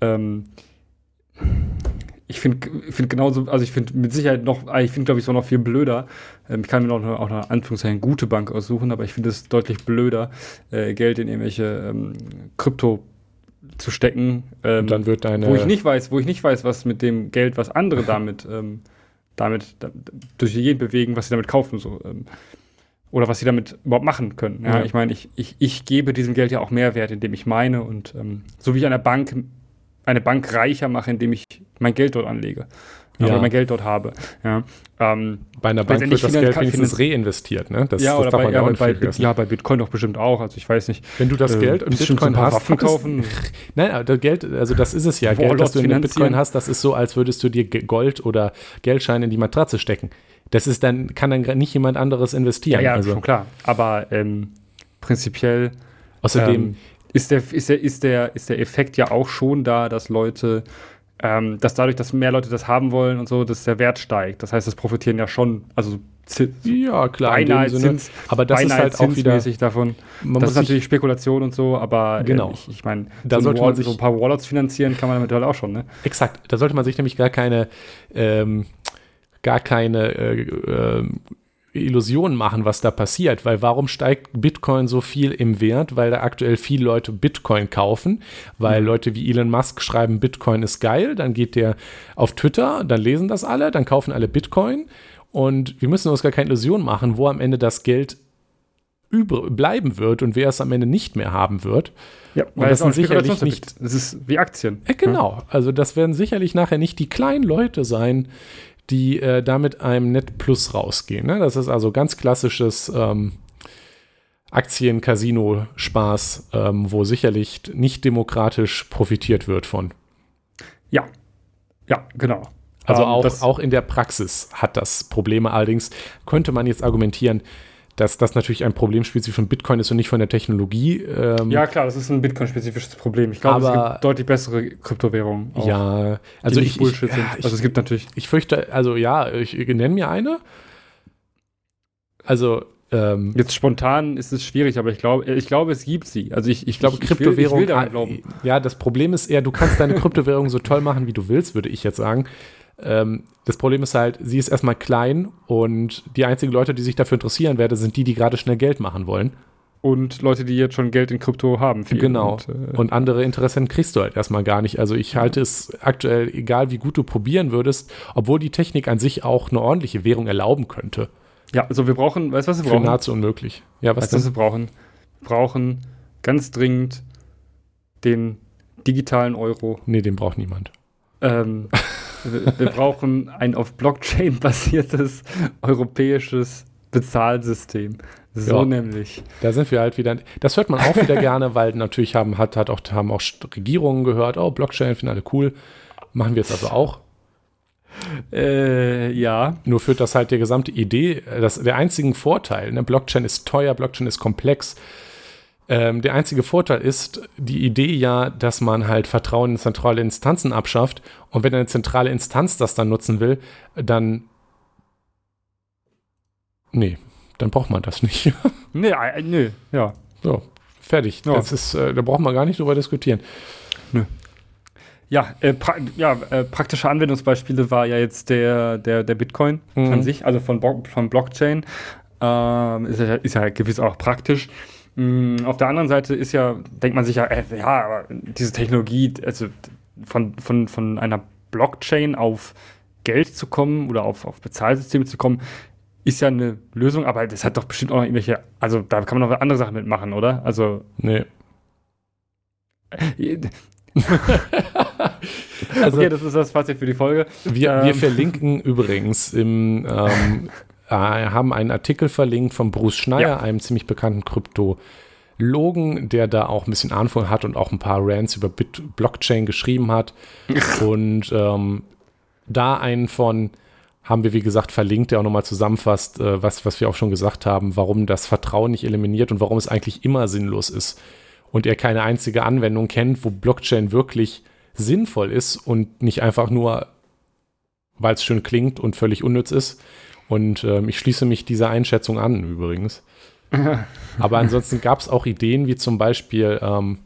ähm, ich finde find genauso, also ich finde mit Sicherheit noch, äh, ich finde glaube ich so noch viel blöder. Ähm, ich kann mir noch eine, auch eine Anführungszeichen gute Bank aussuchen, aber ich finde es deutlich blöder, äh, Geld in irgendwelche ähm, Krypto zu stecken. Ähm, dann wird deine. wo ich nicht weiß, wo ich nicht weiß, was mit dem Geld, was andere damit, ähm, damit da, durch die Gegend bewegen, was sie damit kaufen, so. Ähm, oder was sie damit überhaupt machen können. Ja, Ja. ich meine, ich, ich, ich gebe diesem Geld ja auch Mehrwert, indem ich meine und ähm, so wie ich einer Bank eine Bank reicher mache, indem ich mein Geld dort anlege. Ja. Oder mein Geld dort habe. Ja, ähm, bei einer Bank wird das Geld wenigstens reinvestiert, ne? Das, ja, das oder darf bei, man ja, bei, vergessen. ja, bei Bitcoin doch bestimmt auch. Also ich weiß nicht. Wenn du das äh, Geld in so Bitcoin paar hast, Waffen kaufen. Nein, aber das Geld, also das ist es ja. Geld, das du in. Bitcoin hast, das ist so, als würdest du dir Gold oder Geldscheine in die Matratze stecken. Das ist dann, kann dann nicht jemand anderes Ja, investieren. ja, also schon klar. Aber ähm, prinzipiell außerdem, ähm, ist, der, ist, der, ist, der, ist der Effekt ja auch schon da, dass Leute, ähm, dass dadurch, dass mehr Leute das haben wollen und so, dass der Wert steigt. Das heißt, das profitieren ja schon, also Zi- ja klar, in beinahe Sinne. Zins, aber das ist halt auch wieder, davon. das ist natürlich Spekulation und so, aber Genau. äh, ich, ich meine, Da so, sollte Wall- man sich- so ein paar Wallets finanzieren kann man damit halt auch schon, ne? exakt, da sollte man sich nämlich gar keine, ähm, gar keine äh, ähm, Illusionen machen, was da passiert, weil warum steigt Bitcoin so viel im Wert? Weil da aktuell viele Leute Bitcoin kaufen, weil Mhm. Leute wie Elon Musk schreiben, Bitcoin ist geil, dann geht der auf Twitter, dann lesen das alle, dann kaufen alle Bitcoin und wir müssen uns gar keine Illusion machen, wo am Ende das Geld bleiben wird und wer es am Ende nicht mehr haben wird. Ja, weil das sind sicherlich Spekulationsobjekt. Das ist wie Aktien. Äh, genau, also das werden sicherlich nachher nicht die kleinen Leute sein, die äh, da mit einem Net Plus rausgehen. Ne? Das ist also ganz klassisches ähm, Aktien-Casino-Spaß, ähm, wo sicherlich nicht demokratisch profitiert wird von. Ja. Ja, genau. Also Ähm, auch, auch in der Praxis hat das Probleme. Allerdings könnte man jetzt argumentieren, dass das natürlich ein Problem spezifisch von Bitcoin ist und nicht von der Technologie. Ähm, Ja, klar, das ist ein Bitcoin-spezifisches Problem. Ich glaube, es gibt deutlich bessere Kryptowährungen. auch, ja, also ich, Bullshit ich, ja, ich, also es gibt natürlich. Ich fürchte, also ja, ich, nenne mir eine. Also, ähm, Jetzt spontan ist es schwierig, aber ich glaube, ich glaube, es gibt sie. Also ich, ich glaube, ich, will- Kryptowährung. Ich will, glauben. Ja, das Problem ist eher, du kannst deine Kryptowährung so toll machen, wie du willst, würde ich jetzt sagen. Ähm, das Problem ist halt, sie ist erstmal klein und die einzigen Leute, die sich dafür interessieren werden, sind die, die gerade schnell Geld machen wollen. Und Leute, die jetzt schon Geld in Krypto haben. Genau. Und, äh, Und andere Interessenten kriegst du halt erstmal gar nicht. Also ich halte es aktuell, egal wie gut du probieren würdest, obwohl die Technik an sich auch eine ordentliche Währung erlauben könnte, ja, also wir brauchen, weißt du, was wir für brauchen? nahezu unmöglich. Ja, was Weißt was wir brauchen? Wir brauchen ganz dringend den digitalen Euro. Nee, den braucht niemand. Ähm, wir, wir brauchen ein auf Blockchain basiertes europäisches Bezahlsystem. So Ja. nämlich. Da sind wir halt wieder. Das hört man auch wieder gerne, weil natürlich haben, hat, hat auch, haben auch Regierungen gehört, oh, Blockchain finden alle cool. Machen wir jetzt also auch. Äh, ja. Nur führt das halt die gesamte Idee, äh, das, der einzige Vorteil, ne, Blockchain ist teuer, Blockchain ist komplex. Ähm, der einzige Vorteil ist die Idee ja, dass man halt Vertrauen in zentrale Instanzen abschafft. Und wenn eine zentrale Instanz das dann nutzen will, dann. Nee, dann braucht man das nicht. Nee, äh, nö, ja. so, fertig. Ja. Das ist, äh, da braucht man gar nicht drüber diskutieren. Ja, äh, pra ja äh, praktische Anwendungsbeispiele war ja jetzt der, der, der Bitcoin Mhm. an sich, also von, Bo- von Blockchain. Ähm, ist, ja, ist ja gewiss auch praktisch. Mm, auf der anderen Seite ist ja, denkt man sich ja, äh, ja, aber diese Technologie, also von, von, von einer Blockchain auf Geld zu kommen oder auf, auf Bezahlsysteme zu kommen, ist ja eine Lösung, aber das hat doch bestimmt auch noch irgendwelche, also da kann man noch andere Sachen mitmachen, oder? Also Nee. äh, Also, okay, das ist das Fazit für die Folge. Wir, ähm. wir verlinken übrigens im, ähm, äh, haben einen Artikel verlinkt von Bruce Schneier, ja. einem ziemlich bekannten Kryptologen, der da auch ein bisschen Ahnung hat und auch ein paar Rants über Bit Blockchain geschrieben hat. und ähm, da einen von haben wir, wie gesagt, verlinkt, der auch nochmal zusammenfasst, äh, was, was wir auch schon gesagt haben, warum das Vertrauen nicht eliminiert und warum es eigentlich immer sinnlos ist. Und er keine einzige Anwendung kennt, wo Blockchain wirklich sinnvoll ist und nicht einfach nur, weil es schön klingt und völlig unnütz ist. Und ähm, ich schließe mich dieser Einschätzung an, übrigens. Aber ansonsten gab es auch Ideen, wie zum Beispiel ähm,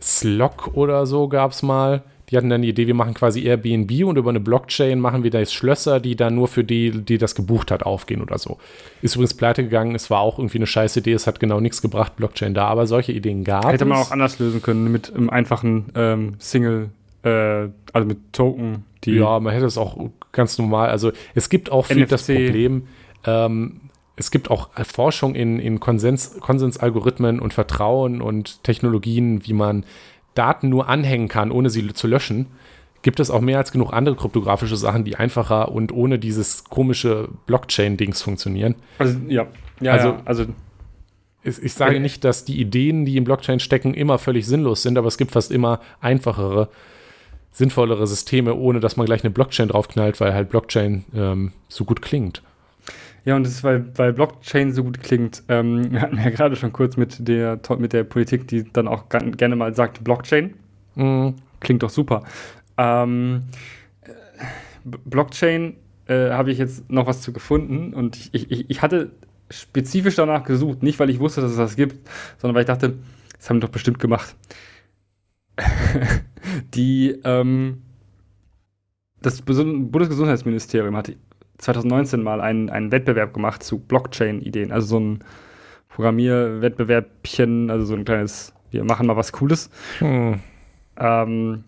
Slok oder so gab es mal, die hatten dann die Idee, wir machen quasi Airbnb und über eine Blockchain machen wir da jetzt Schlösser, die dann nur für die, die das gebucht hat, aufgehen oder so. Ist übrigens pleite gegangen, es war auch irgendwie eine scheiß Idee, es hat genau nichts gebracht, Blockchain da, aber solche Ideen gab Hätte es. Hätte man auch anders lösen können, mit einem einfachen ähm, Single, äh, also mit Token. Die ja, man hätte es auch ganz normal, also es gibt auch viel NFC. das Problem, ähm, es gibt auch Forschung in, in Konsens, Konsensalgorithmen und Vertrauen und Technologien, wie man Daten nur anhängen kann, ohne sie zu löschen, gibt es auch mehr als genug andere kryptografische Sachen, die einfacher und ohne dieses komische Blockchain-Dings funktionieren. Also, ja. ja also, ja, also ich sage nicht, dass die Ideen, die im Blockchain stecken, immer völlig sinnlos sind, aber es gibt fast immer einfachere, sinnvollere Systeme, ohne dass man gleich eine Blockchain draufknallt, weil halt Blockchain ähm, so gut klingt. Ja, und das ist, weil, weil Blockchain so gut klingt. Ähm, wir hatten ja gerade schon kurz mit der, mit der Politik, die dann auch gerne mal sagt, Blockchain. Mhm. Klingt doch super. Ähm, Blockchain äh, habe ich jetzt noch was zu gefunden und ich, ich, ich hatte spezifisch danach gesucht, nicht weil ich wusste, dass es das gibt, sondern weil ich dachte, das haben wir doch bestimmt gemacht. die, ähm, das Bundesgesundheitsministerium hat 2019 mal einen, einen Wettbewerb gemacht zu Blockchain-Ideen. Also so ein Programmierwettbewerbchen, also so ein kleines, wir machen mal was Cooles. Hm. Ähm,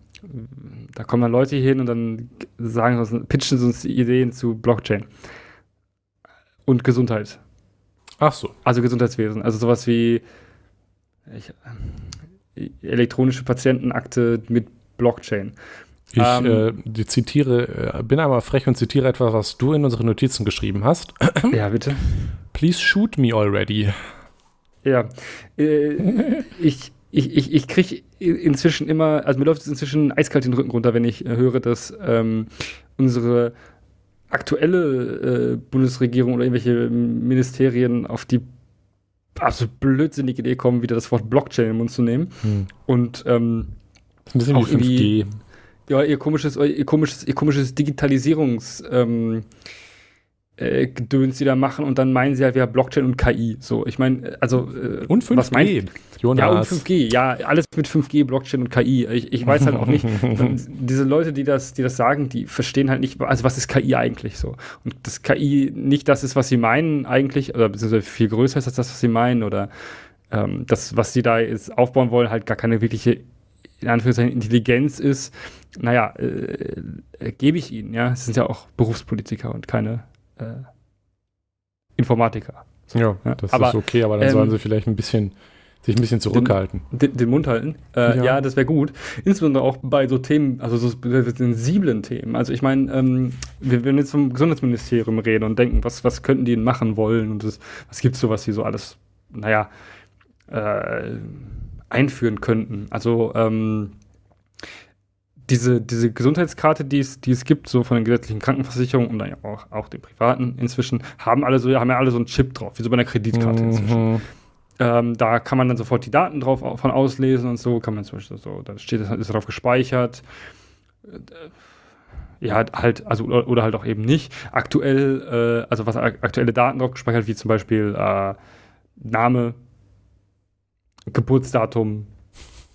da kommen dann Leute hin und dann sagen sie, pitchen sie uns Ideen zu Blockchain. Und Gesundheit. Ach so. Also Gesundheitswesen. Also sowas wie ich, elektronische Patientenakte mit Blockchain. Ich ähm, äh, zitiere, äh, bin einmal frech und zitiere etwas, was du in unsere Notizen geschrieben hast. Ja, bitte. Please shoot me already. Ja. Äh, ich ich, ich, ich kriege inzwischen immer, also mir läuft es inzwischen eiskalt den Rücken runter, wenn ich äh, höre, dass ähm, unsere aktuelle äh, Bundesregierung oder irgendwelche Ministerien auf die absolut blödsinnige Idee kommen, wieder das Wort Blockchain in den Mund zu nehmen. Hm. Und ähm, ein bisschen wie 5G ja, ihr komisches, ihr komisches, ihr komisches Digitalisierungs ähm, äh, Gedöns, die da machen und dann meinen sie halt wieder Blockchain und KI. So, ich meine, also äh, und 5G. Was meint, Jonas. Ja, und 5G, ja, alles mit 5G, Blockchain und KI. Ich, ich weiß halt auch nicht, diese Leute, die das, die das sagen, die verstehen halt nicht, also was ist KI eigentlich so? Und das KI nicht das ist, was sie meinen eigentlich, oder beziehungsweise viel größer ist als das, was sie meinen, oder ähm, das, was sie da jetzt aufbauen wollen, halt gar keine wirkliche in Anführungszeichen Intelligenz ist, naja, äh, äh, gebe ich ihnen, ja. Es sind ja auch Berufspolitiker und keine äh, Informatiker. So, ja, ja, das aber, ist okay, aber dann ähm, sollen sie vielleicht ein bisschen sich ein bisschen zurückhalten. Den, den, den Mund halten. Äh, ja. ja. das wäre gut. Insbesondere auch bei so Themen, also so sensiblen Themen. Also ich meine, ähm, wir werden jetzt vom Gesundheitsministerium reden und denken, was, was könnten die denn machen wollen und das, was gibt es so, was sie so alles, naja, äh, einführen könnten. Also ähm, diese, diese Gesundheitskarte, die es, die es gibt, so von den gesetzlichen Krankenversicherungen und dann auch, auch den privaten inzwischen, haben alle so, haben ja alle so einen Chip drauf, wie so bei einer Kreditkarte mhm. inzwischen. Ähm, da kann man dann sofort die Daten drauf von auslesen und so, kann man zum Beispiel so, da steht ist drauf gespeichert. Äh, ja, halt, also oder, oder, halt auch eben nicht. Aktuell, äh, also was aktuelle Daten drauf gespeichert, wie zum Beispiel äh, Name, Geburtsdatum,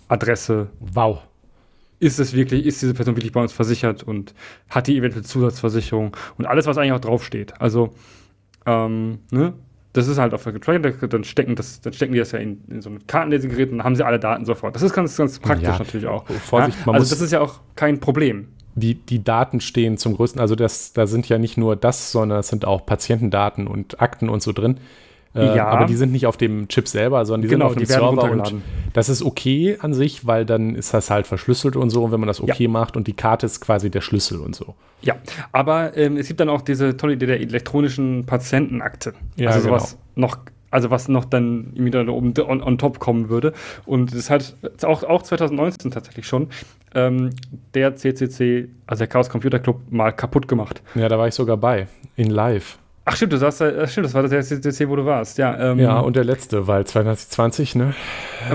Adresse. Wow. Ist es wirklich, ist diese Person wirklich bei uns versichert und hat die eventuell Zusatzversicherung und alles, was eigentlich auch draufsteht. Also, ähm, ne? Das ist halt auf der Getränke, dann stecken, das, dann stecken die das ja in, in so ein Kartenlesegerät und dann haben sie alle Daten sofort. Das ist ganz, ganz praktisch ja, natürlich auch. Vorsicht, ja? Also, das ist ja auch kein Problem die, die Daten stehen zum größten, also das, da sind ja nicht nur das, sondern es sind auch Patientendaten und Akten und so drin. Äh, Ja. Aber die sind nicht auf dem Chip selber, sondern die Genau, sind auf dem die Server. Und das ist okay an sich, weil dann ist das halt verschlüsselt und so, wenn man das okay macht. Und die Karte ist quasi der Schlüssel und so. Ja, aber ähm, es gibt dann auch diese tolle Idee der elektronischen Patientenakte. Ja, also genau. sowas noch, also was noch dann irgendwie da oben on, on top kommen würde. Und das hat auch, auch 2019 tatsächlich schon ähm, der CCC, also der Chaos Computer Club, mal kaputt gemacht. Ja, da war ich sogar bei. In live. Ach stimmt, du sagst, äh, stimmt, das war der CCC, wo du warst. Ja, ähm, Ja, und der letzte, weil 2020, ne?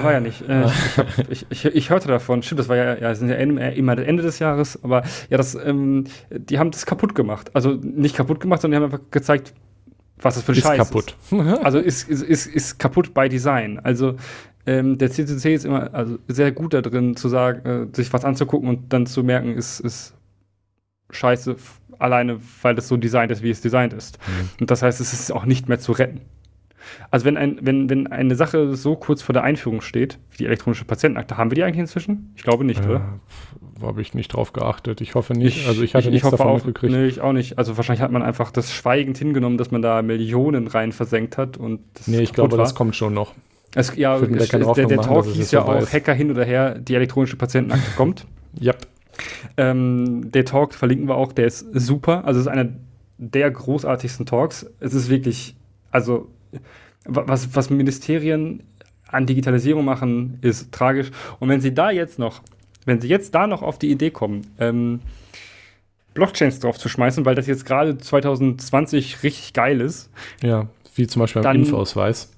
war ja nicht. Äh, ich, ich, ich, ich, ich hörte davon. Stimmt, das war ja, ja, sind ja immer das Ende des Jahres. Aber ja, das, ähm, die haben das kaputt gemacht. Also nicht kaputt gemacht, sondern die haben einfach gezeigt, was das für ein Ist Scheiß kaputt. ist. Also ist, ist, ist, ist kaputt by Design. Also ähm, der CCC ist immer also sehr gut da drin, zu sagen, äh, sich was anzugucken und dann zu merken, ist, ist scheiße, alleine weil das so designt ist, wie es designt ist. Mhm. Und das heißt, es ist auch nicht mehr zu retten. Also wenn, ein, wenn, wenn eine Sache so kurz vor der Einführung steht, wie die elektronische Patientenakte, haben wir die eigentlich inzwischen? Ich glaube nicht, oder? Äh, Habe ich nicht drauf geachtet. Ich hoffe nicht. also ich hatte ich, nichts hoffe davon auch, mitgekriegt. Nee, ich auch nicht. Also wahrscheinlich hat man einfach das schweigend hingenommen, dass man da Millionen rein versenkt hat. Und das Nee, ich glaube, war. das kommt schon noch. Es, ja, Ich es- der, der machen, Talk es hieß ja auch ist. Hacker hin oder her, die elektronische Patientenakte kommt. Yep. Ähm, der Talk verlinken wir auch, der ist super. Also es ist einer der großartigsten Talks. Es ist wirklich, also wa- was, was Ministerien an Digitalisierung machen, ist tragisch. Und wenn sie da jetzt noch, wenn sie jetzt da noch auf die Idee kommen, ähm, Blockchains drauf zu schmeißen, weil das jetzt gerade 2020 richtig geil ist, Ja, wie zum Beispiel beim Impfausweis.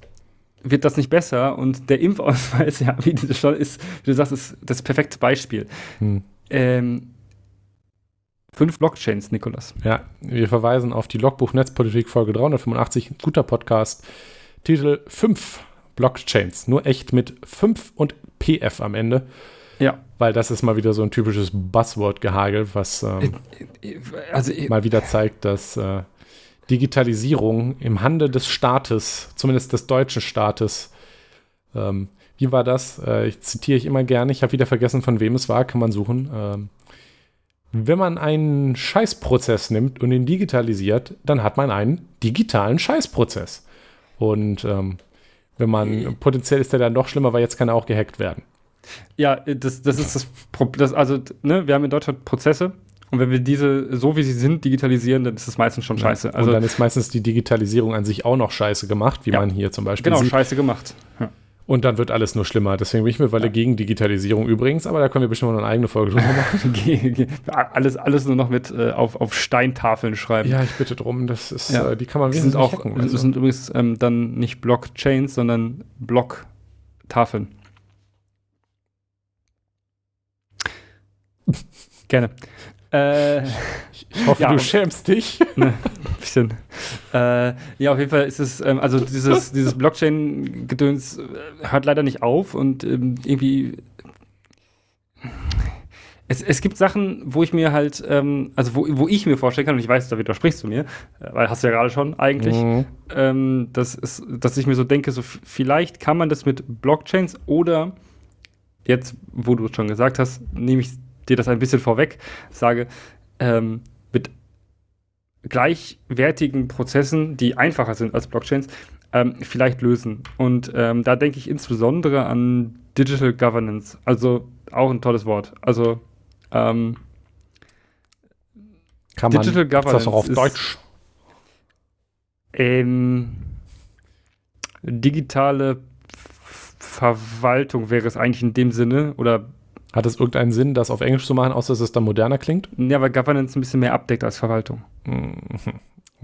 wird das nicht besser. Und der Impfausweis, ja, wie du schon ist, wie du sagst, ist das perfekte Beispiel. Hm. Ähm, fünf Blockchains, Nikolas. Ja, wir verweisen auf die Logbuch Netzpolitik Folge 385, ein guter Podcast. Titel 5 Blockchains, nur echt mit 5 und PF am Ende, Ja. weil das ist mal wieder so ein typisches Buzzword-Gehagel, was ähm, Also, mal wieder zeigt, dass äh, Digitalisierung im Hande des Staates, zumindest des deutschen Staates, ähm, wie war das? Äh, ich zitiere ich immer gerne, ich habe wieder vergessen, von wem es war, kann man suchen. Ähm, wenn man einen Scheißprozess nimmt und ihn digitalisiert, dann hat man einen digitalen Scheißprozess. Und ähm, wenn man, potenziell ist der dann noch schlimmer, weil jetzt kann er auch gehackt werden. ja, das, das ist das Problem. Also, ne, wir haben in Deutschland Prozesse und wenn wir diese, so wie sie sind, digitalisieren, dann ist das meistens schon scheiße. und Also, dann ist meistens die Digitalisierung an sich auch noch scheiße gemacht, wie Ja. man hier zum Beispiel genau, sieht. scheiße gemacht. Ja. Und dann wird alles nur schlimmer. Deswegen bin ich mittlerweile gegen Digitalisierung übrigens, aber da können wir bestimmt noch eine eigene Folge drüber machen. Alles, alles nur noch mit äh, auf, auf Steintafeln schreiben. ja, ich bitte drum. Das ist, Ja. äh, die kann man Das sind auch, hacken. das Also. sind übrigens ähm, dann nicht Blockchains, sondern Blocktafeln. Gerne. Äh, Ich hoffe, Ja, du schämst dich. ne, bisschen. Äh, ja, auf jeden Fall ist es, ähm, also dieses, dieses Blockchain-Gedöns äh, hört leider nicht auf und ähm, irgendwie. Es, es gibt Sachen, wo ich mir halt, ähm, also wo, wo ich mir vorstellen kann, und ich weiß, da widersprichst du mir, äh, weil hast du ja gerade schon eigentlich, Mhm. ähm, das ist, dass ich mir so denke, so vielleicht kann man das mit Blockchains oder jetzt, wo du es schon gesagt hast, nehme ich dir das ein bisschen vorweg, sage, ähm, mit gleichwertigen Prozessen, die einfacher sind als Blockchains, ähm, vielleicht lösen. Und ähm, da denke ich insbesondere an Digital Governance, also auch ein tolles Wort. Also ähm, Kann man Digital gibt's das auch auf Governance ist- Deutsch? Ähm, digitale Verwaltung wäre es eigentlich in dem Sinne, oder Hat es irgendeinen Sinn, das auf Englisch zu machen, außer dass es dann moderner klingt? ja, weil Governance ein bisschen mehr abdeckt als Verwaltung. Mhm.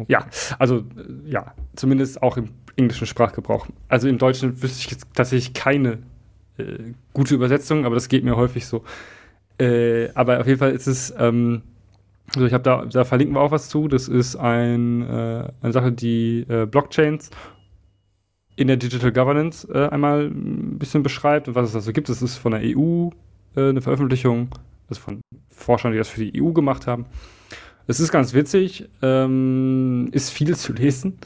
Ja, also ja, zumindest auch im englischen Sprachgebrauch. Also im Deutschen wüsste ich jetzt tatsächlich keine äh, gute Übersetzung, aber das geht mir häufig so. Äh, aber auf jeden Fall ist es, ähm, also ich habe da, da verlinken wir auch was zu. Das ist ein, äh, eine Sache, die äh, Blockchains in der Digital Governance äh, einmal ein bisschen beschreibt und was es da so gibt. Das ist von der EU äh, eine Veröffentlichung, also von Forschern, die das für die EU gemacht haben. Es ist ganz witzig, ähm, ist viel zu lesen,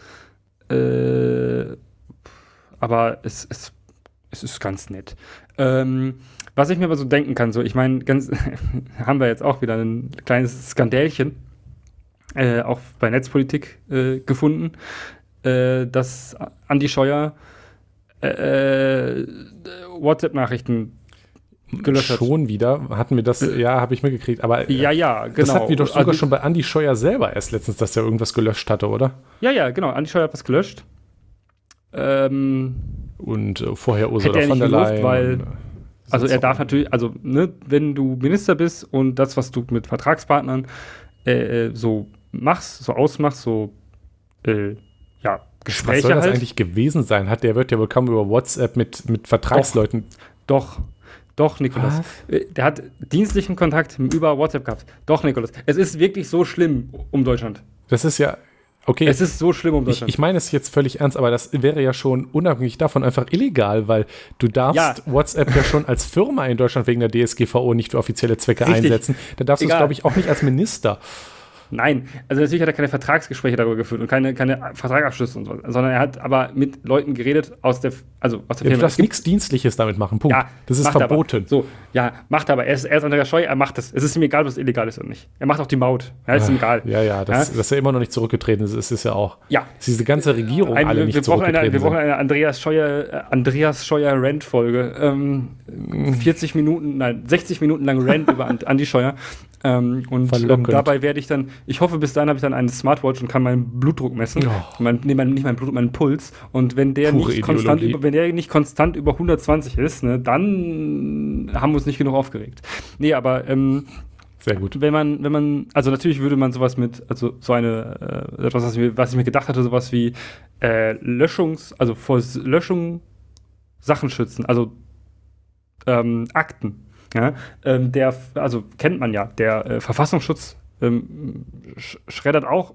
äh, aber es, es, es ist ganz nett. Ähm, was ich mir aber so denken kann, so, ich meine, haben wir jetzt auch wieder ein kleines Skandälchen, äh, auch bei Netzpolitik äh, gefunden. äh, dass Andi Scheuer äh WhatsApp-Nachrichten gelöscht. Schon wieder hatten wir das, äh, ja, habe ich mitgekriegt, aber ja, ja, genau. Das hatten wir doch sogar also, schon bei Andi Scheuer selber erst letztens, dass er irgendwas gelöscht hatte, oder? Ja, ja, genau. Andi Scheuer hat was gelöscht. Ähm, und äh, vorher Ursula von der Leyen. Weil, äh, also er darf natürlich, also ne, wenn du Minister bist und das, was du mit Vertragspartnern äh, äh so machst, so ausmachst, so äh, ja, Gespräche. Was soll das halt. eigentlich gewesen sein? Hat der wird ja wohl kaum über WhatsApp mit, mit Vertragsleuten. Doch, doch. Doch, Nikolas. Was? Äh, der hat dienstlichen Kontakt über WhatsApp gehabt. Doch, Nikolas. Es ist wirklich so schlimm um Deutschland. Das ist ja. Okay. Es ist so schlimm um Deutschland. Ich, ich meine es jetzt völlig ernst, aber das wäre ja schon unabhängig davon einfach illegal, weil du darfst ja. WhatsApp ja schon als Firma in Deutschland wegen der DSGVO nicht für offizielle Zwecke Richtig. einsetzen. Da darfst du es, glaube ich, auch nicht als Minister. Nein, also natürlich hat er keine Vertragsgespräche darüber geführt und keine, keine Vertragsabschlüsse und so, sondern er hat aber mit Leuten geredet aus der, also aus der ja, Firma. Du darfst nichts Dienstliches damit machen, Punkt. Ja, das ist verboten. Aber. So, ja, macht aber. Er ist, er ist Andreas Scheu, er macht das. Es ist ihm egal, ob es illegal ist oder nicht. Er macht auch die Maut. Ja, ist ihm egal. Ja, ja, das, ja? dass er immer noch nicht zurückgetreten ist, ist, ist ja auch. Ja. Diese ganze Regierung ein, alle wir, nicht wir brauchen eine, Wir brauchen eine Andreas Scheuer, äh, Andreas Scheuer Rant-Folge. Ähm, 40 Minuten, nein, 60 Minuten lang Rant über Andi Scheuer. Ähm, und ähm, dabei werde ich dann, ich hoffe, bis dahin habe ich dann eine Smartwatch und kann meinen Blutdruck messen. Oh. Mein, nee, mein, nicht meinen Blutdruck, meinen Puls. Und wenn der, nicht konstant, über, wenn der nicht konstant über 120 ist, ne, dann haben wir uns nicht genug aufgeregt. Nee, aber ähm, sehr gut. Wenn man, wenn man, also natürlich würde man sowas mit, also so eine, äh, etwas, was ich, mir, was ich mir gedacht hatte, sowas wie äh, Löschungs, also vor Löschung Sachen schützen, also ähm, Akten ja, ähm, der, also kennt man ja, der äh, Verfassungsschutz ähm, sch schreddert auch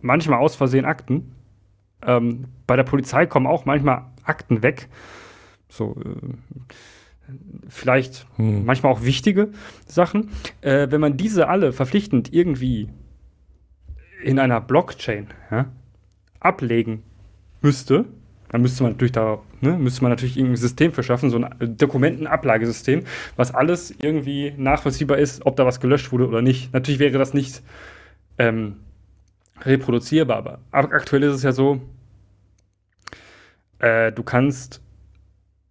manchmal aus Versehen Akten. Ähm, bei der Polizei kommen auch manchmal Akten weg. So, äh, vielleicht hm. manchmal auch wichtige Sachen. Äh, wenn man diese alle verpflichtend irgendwie in einer Blockchain ja, ablegen müsste, dann müsste man natürlich da, ne, müsste man natürlich irgendein System verschaffen, so ein Dokumentenablagesystem, was alles irgendwie nachvollziehbar ist, ob da was gelöscht wurde oder nicht. Natürlich wäre das nicht ähm, reproduzierbar, aber aktuell ist es ja so, äh, du kannst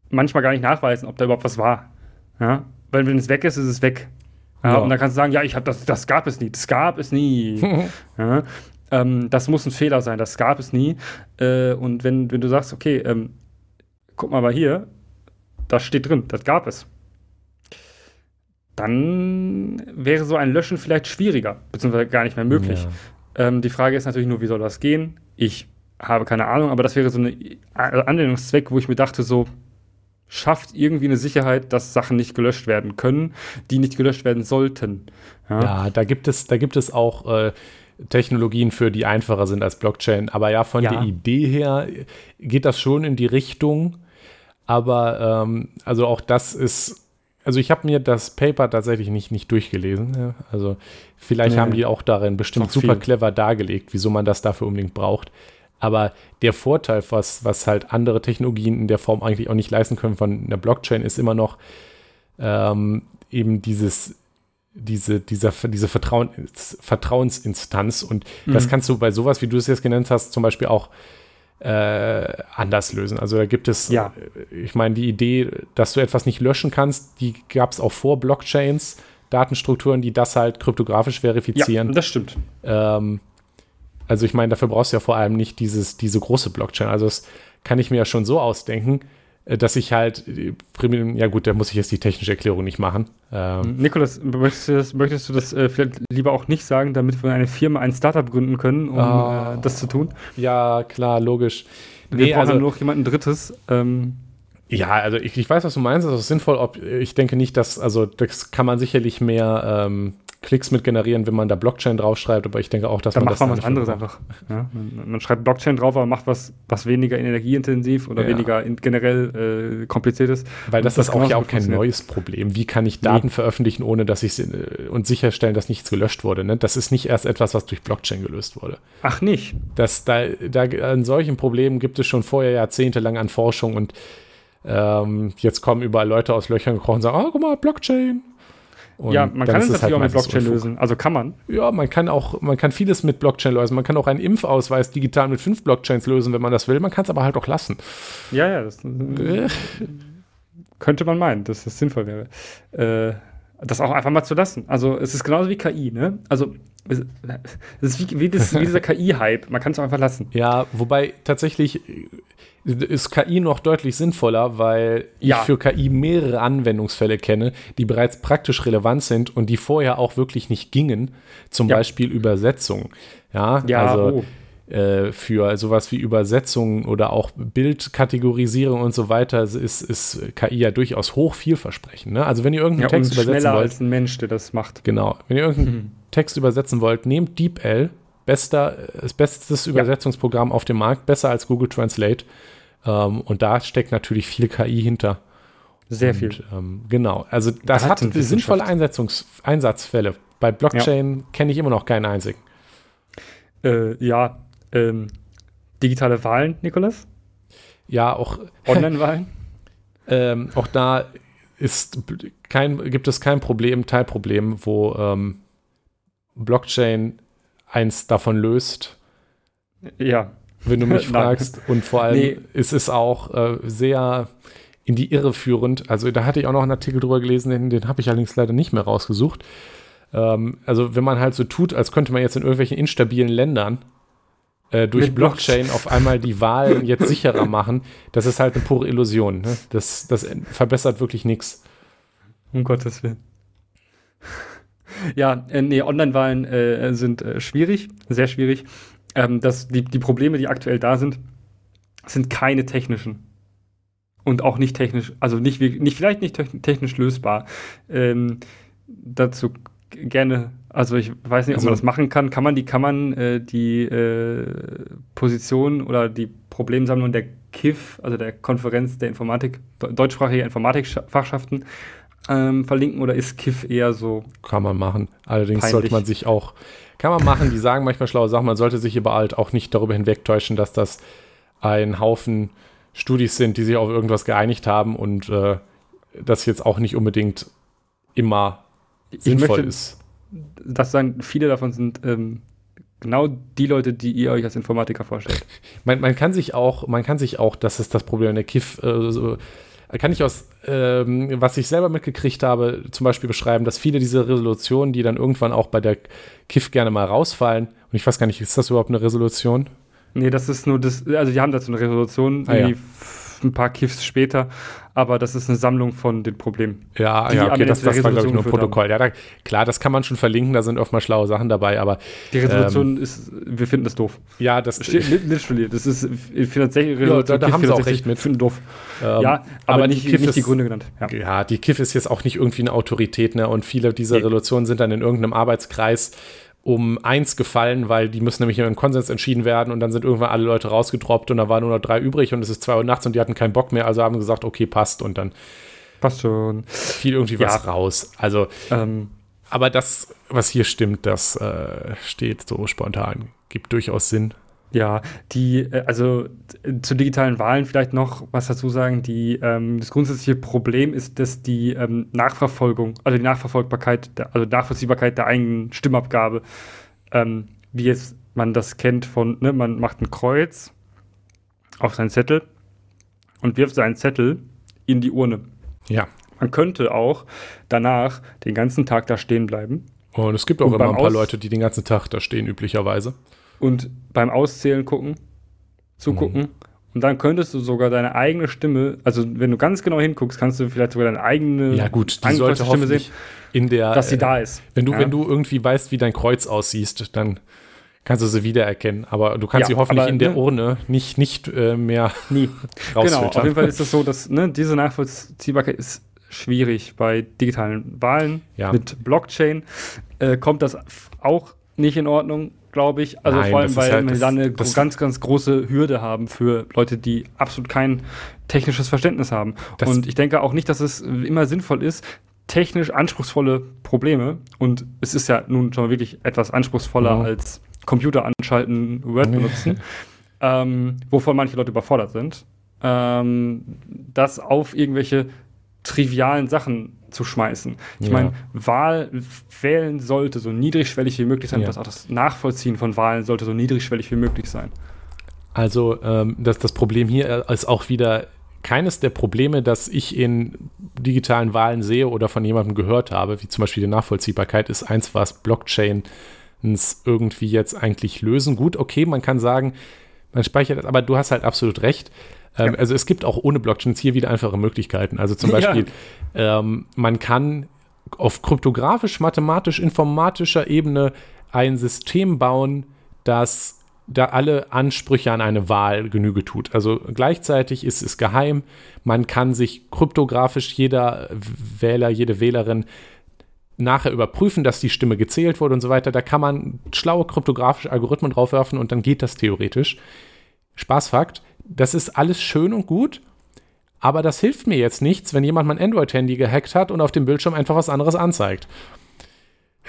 manchmal gar nicht nachweisen, ob da überhaupt was war. Ja? Weil wenn es weg ist, ist es weg. Ja, ja. Und dann kannst du sagen, ja, ich habe das, das gab es nie, das gab es nie. ja? Ähm, das muss ein Fehler sein, das gab es nie. Äh, und wenn, wenn du sagst, okay, ähm, guck mal mal hier, das steht drin, das gab es. Dann wäre so ein Löschen vielleicht schwieriger, beziehungsweise gar nicht mehr möglich. Ja. Ähm, die Frage ist natürlich nur, wie soll das gehen? Ich habe keine Ahnung, aber das wäre so ein Anwendungszweck, wo ich mir dachte, so, schafft irgendwie eine Sicherheit, dass Sachen nicht gelöscht werden können, die nicht gelöscht werden sollten. Ja, ja da gibt es, da gibt es auch äh, Technologien für, die einfacher sind als Blockchain. Aber ja, von ja. der Idee her geht das schon in die Richtung. Aber ähm, also auch das ist, also ich habe mir das Paper tatsächlich nicht, nicht durchgelesen. Ja. Also vielleicht nee. haben die auch darin bestimmt super viel. clever dargelegt, wieso man das dafür unbedingt braucht. Aber der Vorteil, was, was halt andere Technologien in der Form eigentlich auch nicht leisten können von einer Blockchain, ist immer noch ähm, eben dieses diese, dieser, diese Vertrauen, Vertrauensinstanz. Und mhm. das kannst du bei sowas, wie du es jetzt genannt hast, zum Beispiel auch äh, anders lösen. Also da gibt es, ja. Äh, ich meine, die Idee, dass du etwas nicht löschen kannst, die gab es auch vor Blockchains, Datenstrukturen, die das halt kryptografisch verifizieren. Ja, das stimmt. Ähm, also ich meine, dafür brauchst du ja vor allem nicht dieses, diese große Blockchain. Also das kann ich mir ja schon so ausdenken, dass ich halt, äh, ja gut, da muss ich jetzt die technische Erklärung nicht machen. Ähm Nikolas, möchtest du das, möchtest du das äh, vielleicht lieber auch nicht sagen, damit wir eine Firma, ein Startup gründen können, um oh. äh, das zu tun? Ja, klar, logisch. Wir nee, brauchen also, noch jemanden Drittes. Ähm, ja, also ich, ich weiß, was du meinst, das ist sinnvoll. Ob, ich denke nicht, dass, also das kann man sicherlich mehr ähm, Klicks mit generieren, wenn man da Blockchain draufschreibt, aber ich denke auch, dass da man macht das man was anderes einfach. Ja? Man, man, schreibt Blockchain drauf, aber macht was, was weniger energieintensiv oder ja. weniger in, generell äh, kompliziert ist. Weil das, das ist auch ja auch kein neues Problem. Wie kann ich Daten nee. veröffentlichen, ohne dass ich äh, und sicherstellen, dass nichts gelöscht wurde? Ne? Das ist nicht erst etwas, was durch Blockchain gelöst wurde. Ach nicht. Das, da, da an solchen Problemen gibt es schon vorher jahrzehntelang an Forschung und ähm, jetzt kommen überall Leute aus Löchern gekrochen und sagen, oh, guck mal, Blockchain. Und ja, man kann es natürlich halt auch mit Blockchain lösen. Also kann man. Ja, man kann auch, man kann vieles mit Blockchain lösen. Man kann auch einen Impfausweis digital mit fünf Blockchains lösen, wenn man das will. Man kann es aber halt auch lassen. Ja, ja, das äh. könnte man meinen, dass das sinnvoll wäre. Äh, das auch einfach mal zu lassen. Also es ist genauso wie KI, ne? Also es, ist wie, wie, das, wie dieser KI-Hype. Man kann es einfach lassen. Ja, wobei tatsächlich ist KI noch deutlich sinnvoller, weil ja. ich für KI mehrere Anwendungsfälle kenne, die bereits praktisch relevant sind und die vorher auch wirklich nicht gingen. Zum ja. Beispiel Übersetzung. Ja, ja also oh. äh, für sowas wie Übersetzung oder auch Bildkategorisierung und so weiter ist, ist KI ja durchaus hoch vielversprechend. Ne? Also wenn ihr irgendeinen ja, Text übersetzen wollt. als ein Mensch, der das macht. Genau. Wenn ihr irgendeinen mhm. Text übersetzen wollt, nehmt DeepL. Bester, das bestes Übersetzungsprogramm auf dem Markt, besser als Google Translate ähm, und da steckt natürlich viel KI hinter. Sehr und, viel. Ähm, genau. Also das hat sinnvolle Einsetzungs Einsatzfälle. Bei Blockchain ja. kenne ich immer noch keinen einzigen. Äh, ja, ähm, digitale Wahlen, Nikolas? Ja, auch Online-Wahlen? ähm, auch da ist kein, gibt es kein Problem, Teilproblem, wo ähm, Blockchain eins davon löst. Ja wenn du mich fragst. Und vor allem nee. ist es auch äh, sehr in die Irre führend. Also da hatte ich auch noch einen Artikel drüber gelesen, den, den habe ich allerdings leider nicht mehr rausgesucht. Ähm, also wenn man halt so tut, als könnte man jetzt in irgendwelchen instabilen Ländern äh, durch Mit Blockchain auf einmal die Wahlen jetzt sicherer machen, das ist halt eine pure Illusion. Ne? Das, das verbessert wirklich nichts. Um Gottes Willen. Ja, äh, nee, Online-Wahlen äh, sind äh, schwierig, sehr schwierig ähm, dass die, die Probleme, die aktuell da sind, sind keine technischen. Und auch nicht technisch, also nicht, nicht vielleicht nicht technisch lösbar. Ähm, dazu gerne, also ich weiß nicht, ob also, man das machen kann. Kann man die, kann man äh, die äh, Position oder die Problemsammlung der KIF, also der Konferenz der Informatik, deutschsprachige Informatikfachschaften, ähm, verlinken oder ist KIF eher so? Kann man machen. Allerdings peinlich. sollte man sich auch kann man machen, die sagen manchmal schlaue Sachen. Man sollte sich aber halt auch nicht darüber hinwegtäuschen, dass das ein Haufen Studis sind, die sich auf irgendwas geeinigt haben und äh, das jetzt auch nicht unbedingt immer ich sinnvoll möchte, ist. Das sagen, viele davon sind ähm, genau die Leute, die ihr euch als Informatiker vorstellt. man, man, kann sich auch, man kann sich auch, das ist das Problem in der KIF, äh, so, kann ich aus, ähm, was ich selber mitgekriegt habe, zum Beispiel beschreiben, dass viele dieser Resolutionen, die dann irgendwann auch bei der KIF gerne mal rausfallen, und ich weiß gar nicht, ist das überhaupt eine Resolution? Nee, das ist nur das, also die haben dazu eine Resolution, ah, ja. ein paar KIFs später, aber das ist eine Sammlung von den Problemen. Ja, ja okay, das, das war, glaube ich, nur ein Protokoll. Ja, da, klar, das kann man schon verlinken, da sind oftmals schlaue Sachen dabei, aber. Die Resolution ähm, ist, wir finden das doof. Ja, das steht literally. Das ist finanzielle Resolution. Ja, da, da haben sie auch recht mit. Finden doof. Ähm, ja, aber, aber nicht, die, nicht ist, die Gründe genannt. Ja. ja. die KIF ist jetzt auch nicht irgendwie eine Autorität, ne? Und viele dieser. Resolutionen sind dann in irgendeinem Arbeitskreis um eins gefallen, weil die müssen nämlich im Konsens entschieden werden und dann sind irgendwann alle Leute rausgedroppt und da waren nur noch drei übrig und es ist zwei Uhr nachts und die hatten keinen Bock mehr, also haben gesagt, okay, passt und dann passt schon. Fiel irgendwie ja. was raus. Also, ähm, aber das, was hier stimmt, das äh, steht so spontan, gibt durchaus Sinn. Ja, die, äh, also zu digitalen Wahlen vielleicht noch was dazu sagen. Die, ähm, das grundsätzliche Problem ist, dass die ähm, Nachverfolgung, also die Nachverfolgbarkeit, der, also Nachvollziehbarkeit der eigenen Stimmabgabe, ähm, wie jetzt man das kennt von, ne, man macht ein Kreuz auf seinen Zettel und wirft seinen Zettel in die Urne. Ja. Man könnte auch danach den ganzen Tag da stehen bleiben. Und es gibt auch immer ein paar Leute, die den ganzen Tag da stehen, üblicherweise und beim Auszählen gucken, zugucken. Mhm. Und dann könntest du sogar deine eigene Stimme, also wenn du ganz genau hinguckst, kannst du vielleicht sogar deine eigene ja, gut, die sollte Stimme sehen, in der, dass sie äh, da ist. Wenn du, ja. wenn du irgendwie weißt, wie dein Kreuz aussiehst, dann kannst du sie wiedererkennen. Aber du kannst ja, sie hoffentlich aber, in der ne, Urne nicht, nicht äh, mehr nie. Genau, auf jeden Fall ist es so, dass ne, diese Nachvollziehbarkeit ist schwierig bei digitalen Wahlen ja. mit Blockchain. Äh, kommt das auch nicht in Ordnung glaube ich. Also Nein, vor allem, weil halt, wir da eine ganz, ganz große Hürde haben für Leute, die absolut kein technisches Verständnis haben. Und ich denke auch nicht, dass es immer sinnvoll ist, technisch anspruchsvolle Probleme, und es ist ja nun schon wirklich etwas anspruchsvoller mhm. als Computer anschalten, Word benutzen, ähm, wovon manche Leute überfordert sind, ähm, das auf irgendwelche trivialen Sachen zu schmeißen. Ich Ja. meine, Wahl wählen sollte so niedrigschwellig wie möglich sein, Ja. dass auch das Nachvollziehen von Wahlen sollte so niedrigschwellig wie möglich sein. Also ähm, das, das Problem hier ist auch wieder keines der Probleme, das ich in digitalen Wahlen sehe oder von jemandem gehört habe, wie zum Beispiel die Nachvollziehbarkeit, ist eins, was Blockchains irgendwie jetzt eigentlich lösen. Gut, okay, man kann sagen, man speichert das, aber du hast halt absolut recht. Ähm, Ja. Also es gibt auch ohne Blockchains hier wieder einfache Möglichkeiten. Also zum Ja. Beispiel, ähm, man kann auf kryptografisch-mathematisch-informatischer Ebene ein System bauen, das da alle Ansprüche an eine Wahl Genüge tut. Also gleichzeitig ist es geheim. Man kann sich kryptografisch jeder Wähler, jede Wählerin nachher überprüfen, dass die Stimme gezählt wurde und so weiter. Da kann man schlaue kryptografische Algorithmen draufwerfen und dann geht das theoretisch. Spaßfakt, das ist alles schön und gut, aber das hilft mir jetzt nichts, wenn jemand mein Android-Handy gehackt hat und auf dem Bildschirm einfach was anderes anzeigt.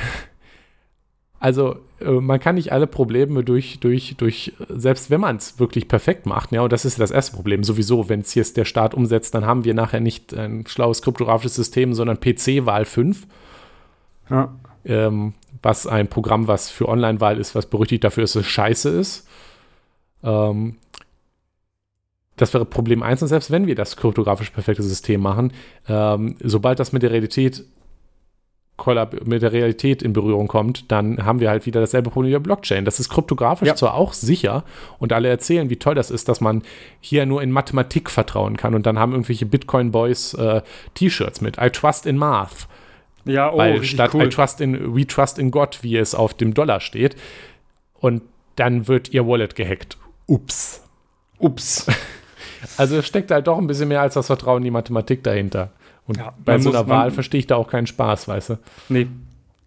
Also, äh, man kann nicht alle Probleme durch, durch, durch, äh, selbst wenn man es wirklich perfekt macht, ja, und das ist das erste Problem, sowieso, wenn es jetzt der Staat umsetzt, dann haben wir nachher nicht ein schlaues kryptografisches System, sondern PC-Wahl 5, Ja. ähm, was ein Programm, was für Online-Wahl ist, was berüchtigt dafür ist, dass es scheiße ist. Ähm, das wäre Problem 1 und selbst wenn wir das kryptografisch perfekte System machen, ähm, sobald das mit der Realität mit der Realität in Berührung kommt, dann haben wir halt wieder dasselbe Problem wie bei Blockchain. Das ist kryptografisch Ja. zwar auch sicher und alle erzählen, wie toll das ist, dass man hier nur in Mathematik vertrauen kann und dann haben irgendwelche Bitcoin-Boys äh, T-Shirts mit I trust in Math. Ja, oh, Weil statt cool. I trust in, we trust in God, wie es auf dem Dollar steht. Und dann wird ihr Wallet gehackt. Ups. Ups. Also es steckt halt doch ein bisschen mehr als das Vertrauen in die Mathematik dahinter. Und Ja, bei so muss- einer man- Wahl verstehe ich da auch keinen Spaß, weißt du. Nee.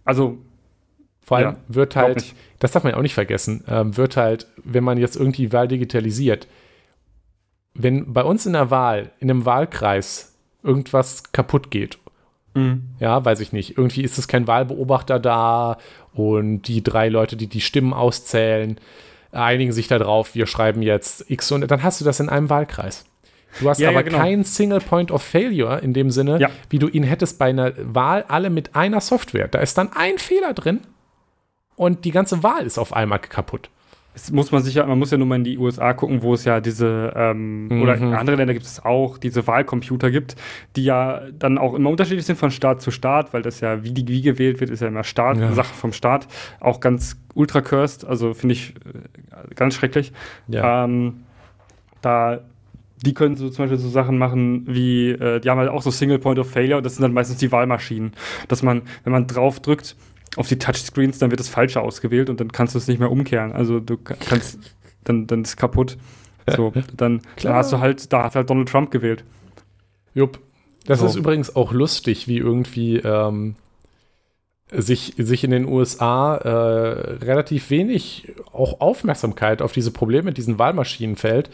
Also, Vor allem Ja, wird halt, das darf man ja auch nicht vergessen, ähm, wird halt, wenn man jetzt irgendwie die Wahl digitalisiert, wenn bei uns in der Wahl, in einem Wahlkreis irgendwas kaputt geht mh. Ja, weiß ich nicht. Irgendwie ist es kein Wahlbeobachter da und die drei Leute, die die Stimmen auszählen, einigen sich darauf, wir schreiben jetzt X und dann hast du das in einem Wahlkreis. Du hast Ja, ja, aber genau. keinen Single Point of Failure in dem Sinne, Ja. wie du ihn hättest bei einer Wahl alle mit einer Software. Da ist dann ein Fehler drin und die ganze Wahl ist auf einmal kaputt. Es muss man sicher, man muss ja nur mal in die USA gucken, wo es ja diese, ähm, Mhm. oder in anderen Ländern gibt es auch, diese Wahlcomputer gibt, die ja dann auch immer unterschiedlich sind von Staat zu Staat, weil das ja, wie, die, wie gewählt wird, ist ja immer Staat, Ja. Sache vom Staat. Auch ganz ultra cursed, also finde ich äh, ganz schrecklich. Ja. Ähm, da, die können so zum Beispiel so Sachen machen wie, äh, die haben halt auch so Single Point of Failure und das sind dann meistens die Wahlmaschinen. Dass man, wenn man drauf drückt auf die Touchscreens, dann wird das Falsche ausgewählt und dann kannst du es nicht mehr umkehren. Also du ka- kannst, dann, dann ist kaputt. So, dann, dann Klar. hast du halt, da hat halt Donald Trump gewählt. Jupp. Das So. ist übrigens auch lustig, wie irgendwie ähm, sich, sich in den USA äh, relativ wenig auch Aufmerksamkeit auf diese Probleme mit diesen Wahlmaschinen fällt,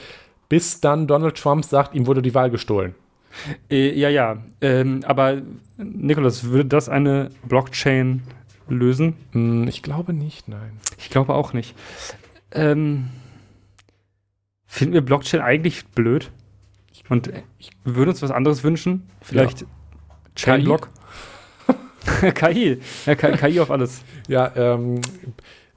bis dann Donald Trump sagt, ihm wurde die Wahl gestohlen. Äh, ja, ja. Ähm, aber Nikolas, würde das eine Blockchain lösen? Hm, ich glaube nicht, nein. Ich glaube auch nicht. Ähm, finden wir Blockchain eigentlich blöd? Und ich würde uns was anderes wünschen? Vielleicht Chainblock? KI. Ja, KI auf alles. Ja, ähm,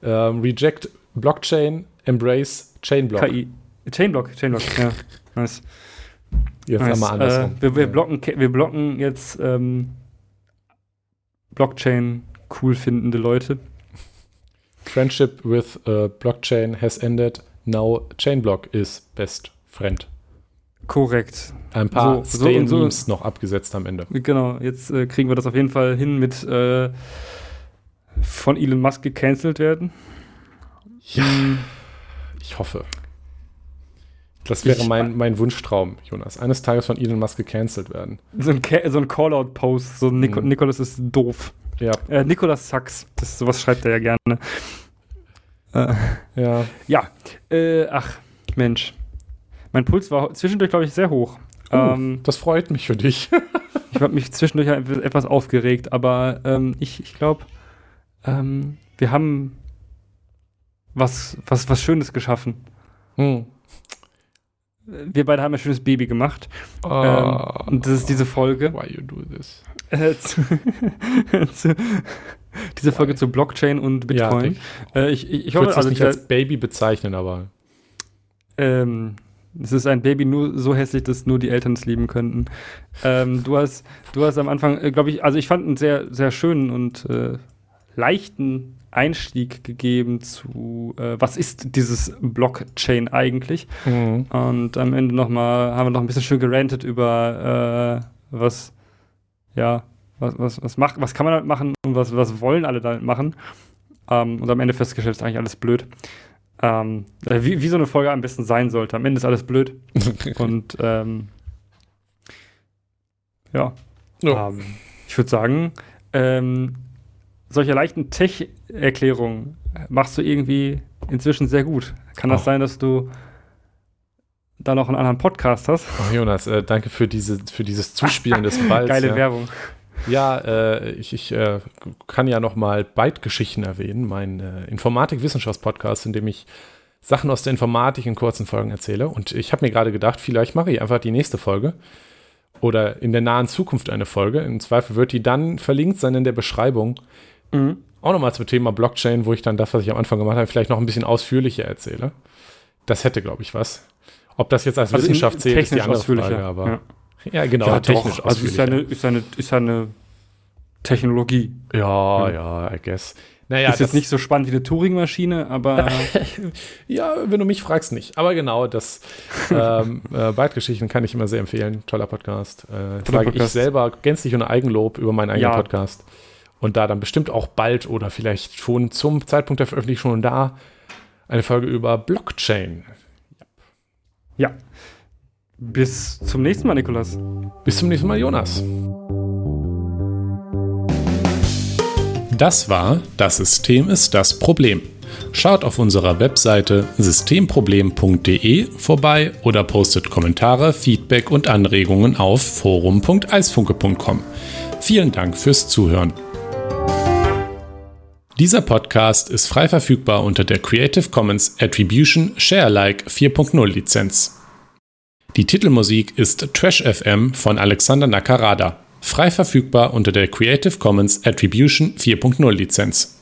ähm, Reject Blockchain, Embrace Chainblock. KI. Chainblock, Chainblock, ja. Nice. Jetzt nice. einmal andersrum. Äh, wir, wir, Ja. blocken, wir blocken jetzt ähm, Blockchain cool findende Leute. Friendship with uh, Blockchain has ended. Now Chainblock is best friend. Korrekt. Ein paar So, so und so. Noch abgesetzt am Ende. Genau, jetzt äh, kriegen wir das auf jeden Fall hin mit äh, von Elon Musk gecancelt werden. Ja, ich hoffe. Das wäre Ich- mein, mein Wunschtraum, Jonas. Eines Tages von Elon Musk gecancelt werden. So ein, Ca- so ein Callout-Post, so Nico Mhm. Nikolas ist doof. Ja, Äh, Nikolas Sachs, das, sowas schreibt er ja gerne. Äh, ja. ja, äh, ach, Mensch. Mein Puls war zwischendurch, glaube ich, sehr hoch. Oh, Ähm, das freut mich für dich. ich habe mich zwischendurch etwas aufgeregt, aber ähm, ich, ich glaube, ähm, wir haben was, was, was Schönes geschaffen. Hm. Wir beide haben ein schönes Baby gemacht. Oh, ähm, und das ist diese Folge. Why you do this? Äh, zu, zu, diese Folge zu Blockchain und Bitcoin. Ja, äh, ich, ich, ich hoffe, also nicht als Baby bezeichnen, aber. Ähm, es ist ein Baby nur so hässlich, dass nur die Eltern es lieben könnten. Ähm, du hast, du hast am Anfang, äh, glaube ich, also ich fand einen sehr, sehr schönen und äh, leichten Einstieg gegeben zu, äh, was ist dieses Blockchain eigentlich? Mhm. Und am Ende noch mal, haben wir noch ein bisschen schön gerantet über, äh, was, ja, was, was, was, macht, was kann man damit machen und was, was wollen alle damit machen. Ähm, und am Ende festgestellt, ist eigentlich alles blöd. Ähm, äh, wie, wie so eine Folge am besten sein sollte. Am Ende ist alles blöd. und ähm, ja. ja. Ähm, ich würde sagen, ähm, solche leichten Tech-Erklärungen machst du irgendwie inzwischen sehr gut. Kann das oh. sein, dass du da noch einen anderen Podcast hast? Oh, Jonas, äh, danke für, diese, für dieses Zuspielen des Balls. Geile ja. Werbung. Ja, äh, ich, ich äh, kann ja noch mal Byte-Geschichten erwähnen, mein äh, Informatik-Wissenschafts-Podcast, in dem ich Sachen aus der Informatik in kurzen Folgen erzähle. Und ich habe mir gerade gedacht, vielleicht mache ich einfach die nächste Folge oder in der nahen Zukunft eine Folge. Im Zweifel wird die dann verlinkt sein in der Beschreibung Mhm. Auch nochmal zum Thema Blockchain, wo ich dann das, was ich am Anfang gemacht habe, vielleicht noch ein bisschen ausführlicher erzähle. Das hätte, glaube ich, was. Ob das jetzt als also Wissenschaft zählt, ist die andere Frage, aber. Ja, ja genau, ja, technisch doch. Also ist ja, eine, ist, eine, ist eine Technologie. Ja, ja, I guess. Naja, ist jetzt nicht so spannend wie eine Turing-Maschine, aber. ja, wenn du mich fragst, nicht. Aber genau, das ähm, äh, Byte-Geschichten kann ich immer sehr empfehlen. Toller Podcast. Äh, Toller sage Podcast. ich selber gänzlich ohne Eigenlob über meinen eigenen ja. Podcast und da dann bestimmt auch bald oder vielleicht schon zum Zeitpunkt der Veröffentlichung da eine Folge über Blockchain. Ja. Bis zum nächsten Mal, Nikolas. Bis zum nächsten Mal, Jonas. Das war Das System ist das Problem. Schaut auf unserer Webseite systemproblem.de vorbei oder postet Kommentare, Feedback und Anregungen auf forum.eisfunke.com. Vielen Dank fürs Zuhören. Dieser Podcast ist frei verfügbar unter der Creative Commons Attribution Sharealike 4.0 Lizenz. Die Titelmusik ist Trash FM von Alexander Nakarada, frei verfügbar unter der Creative Commons Attribution 4.0 Lizenz.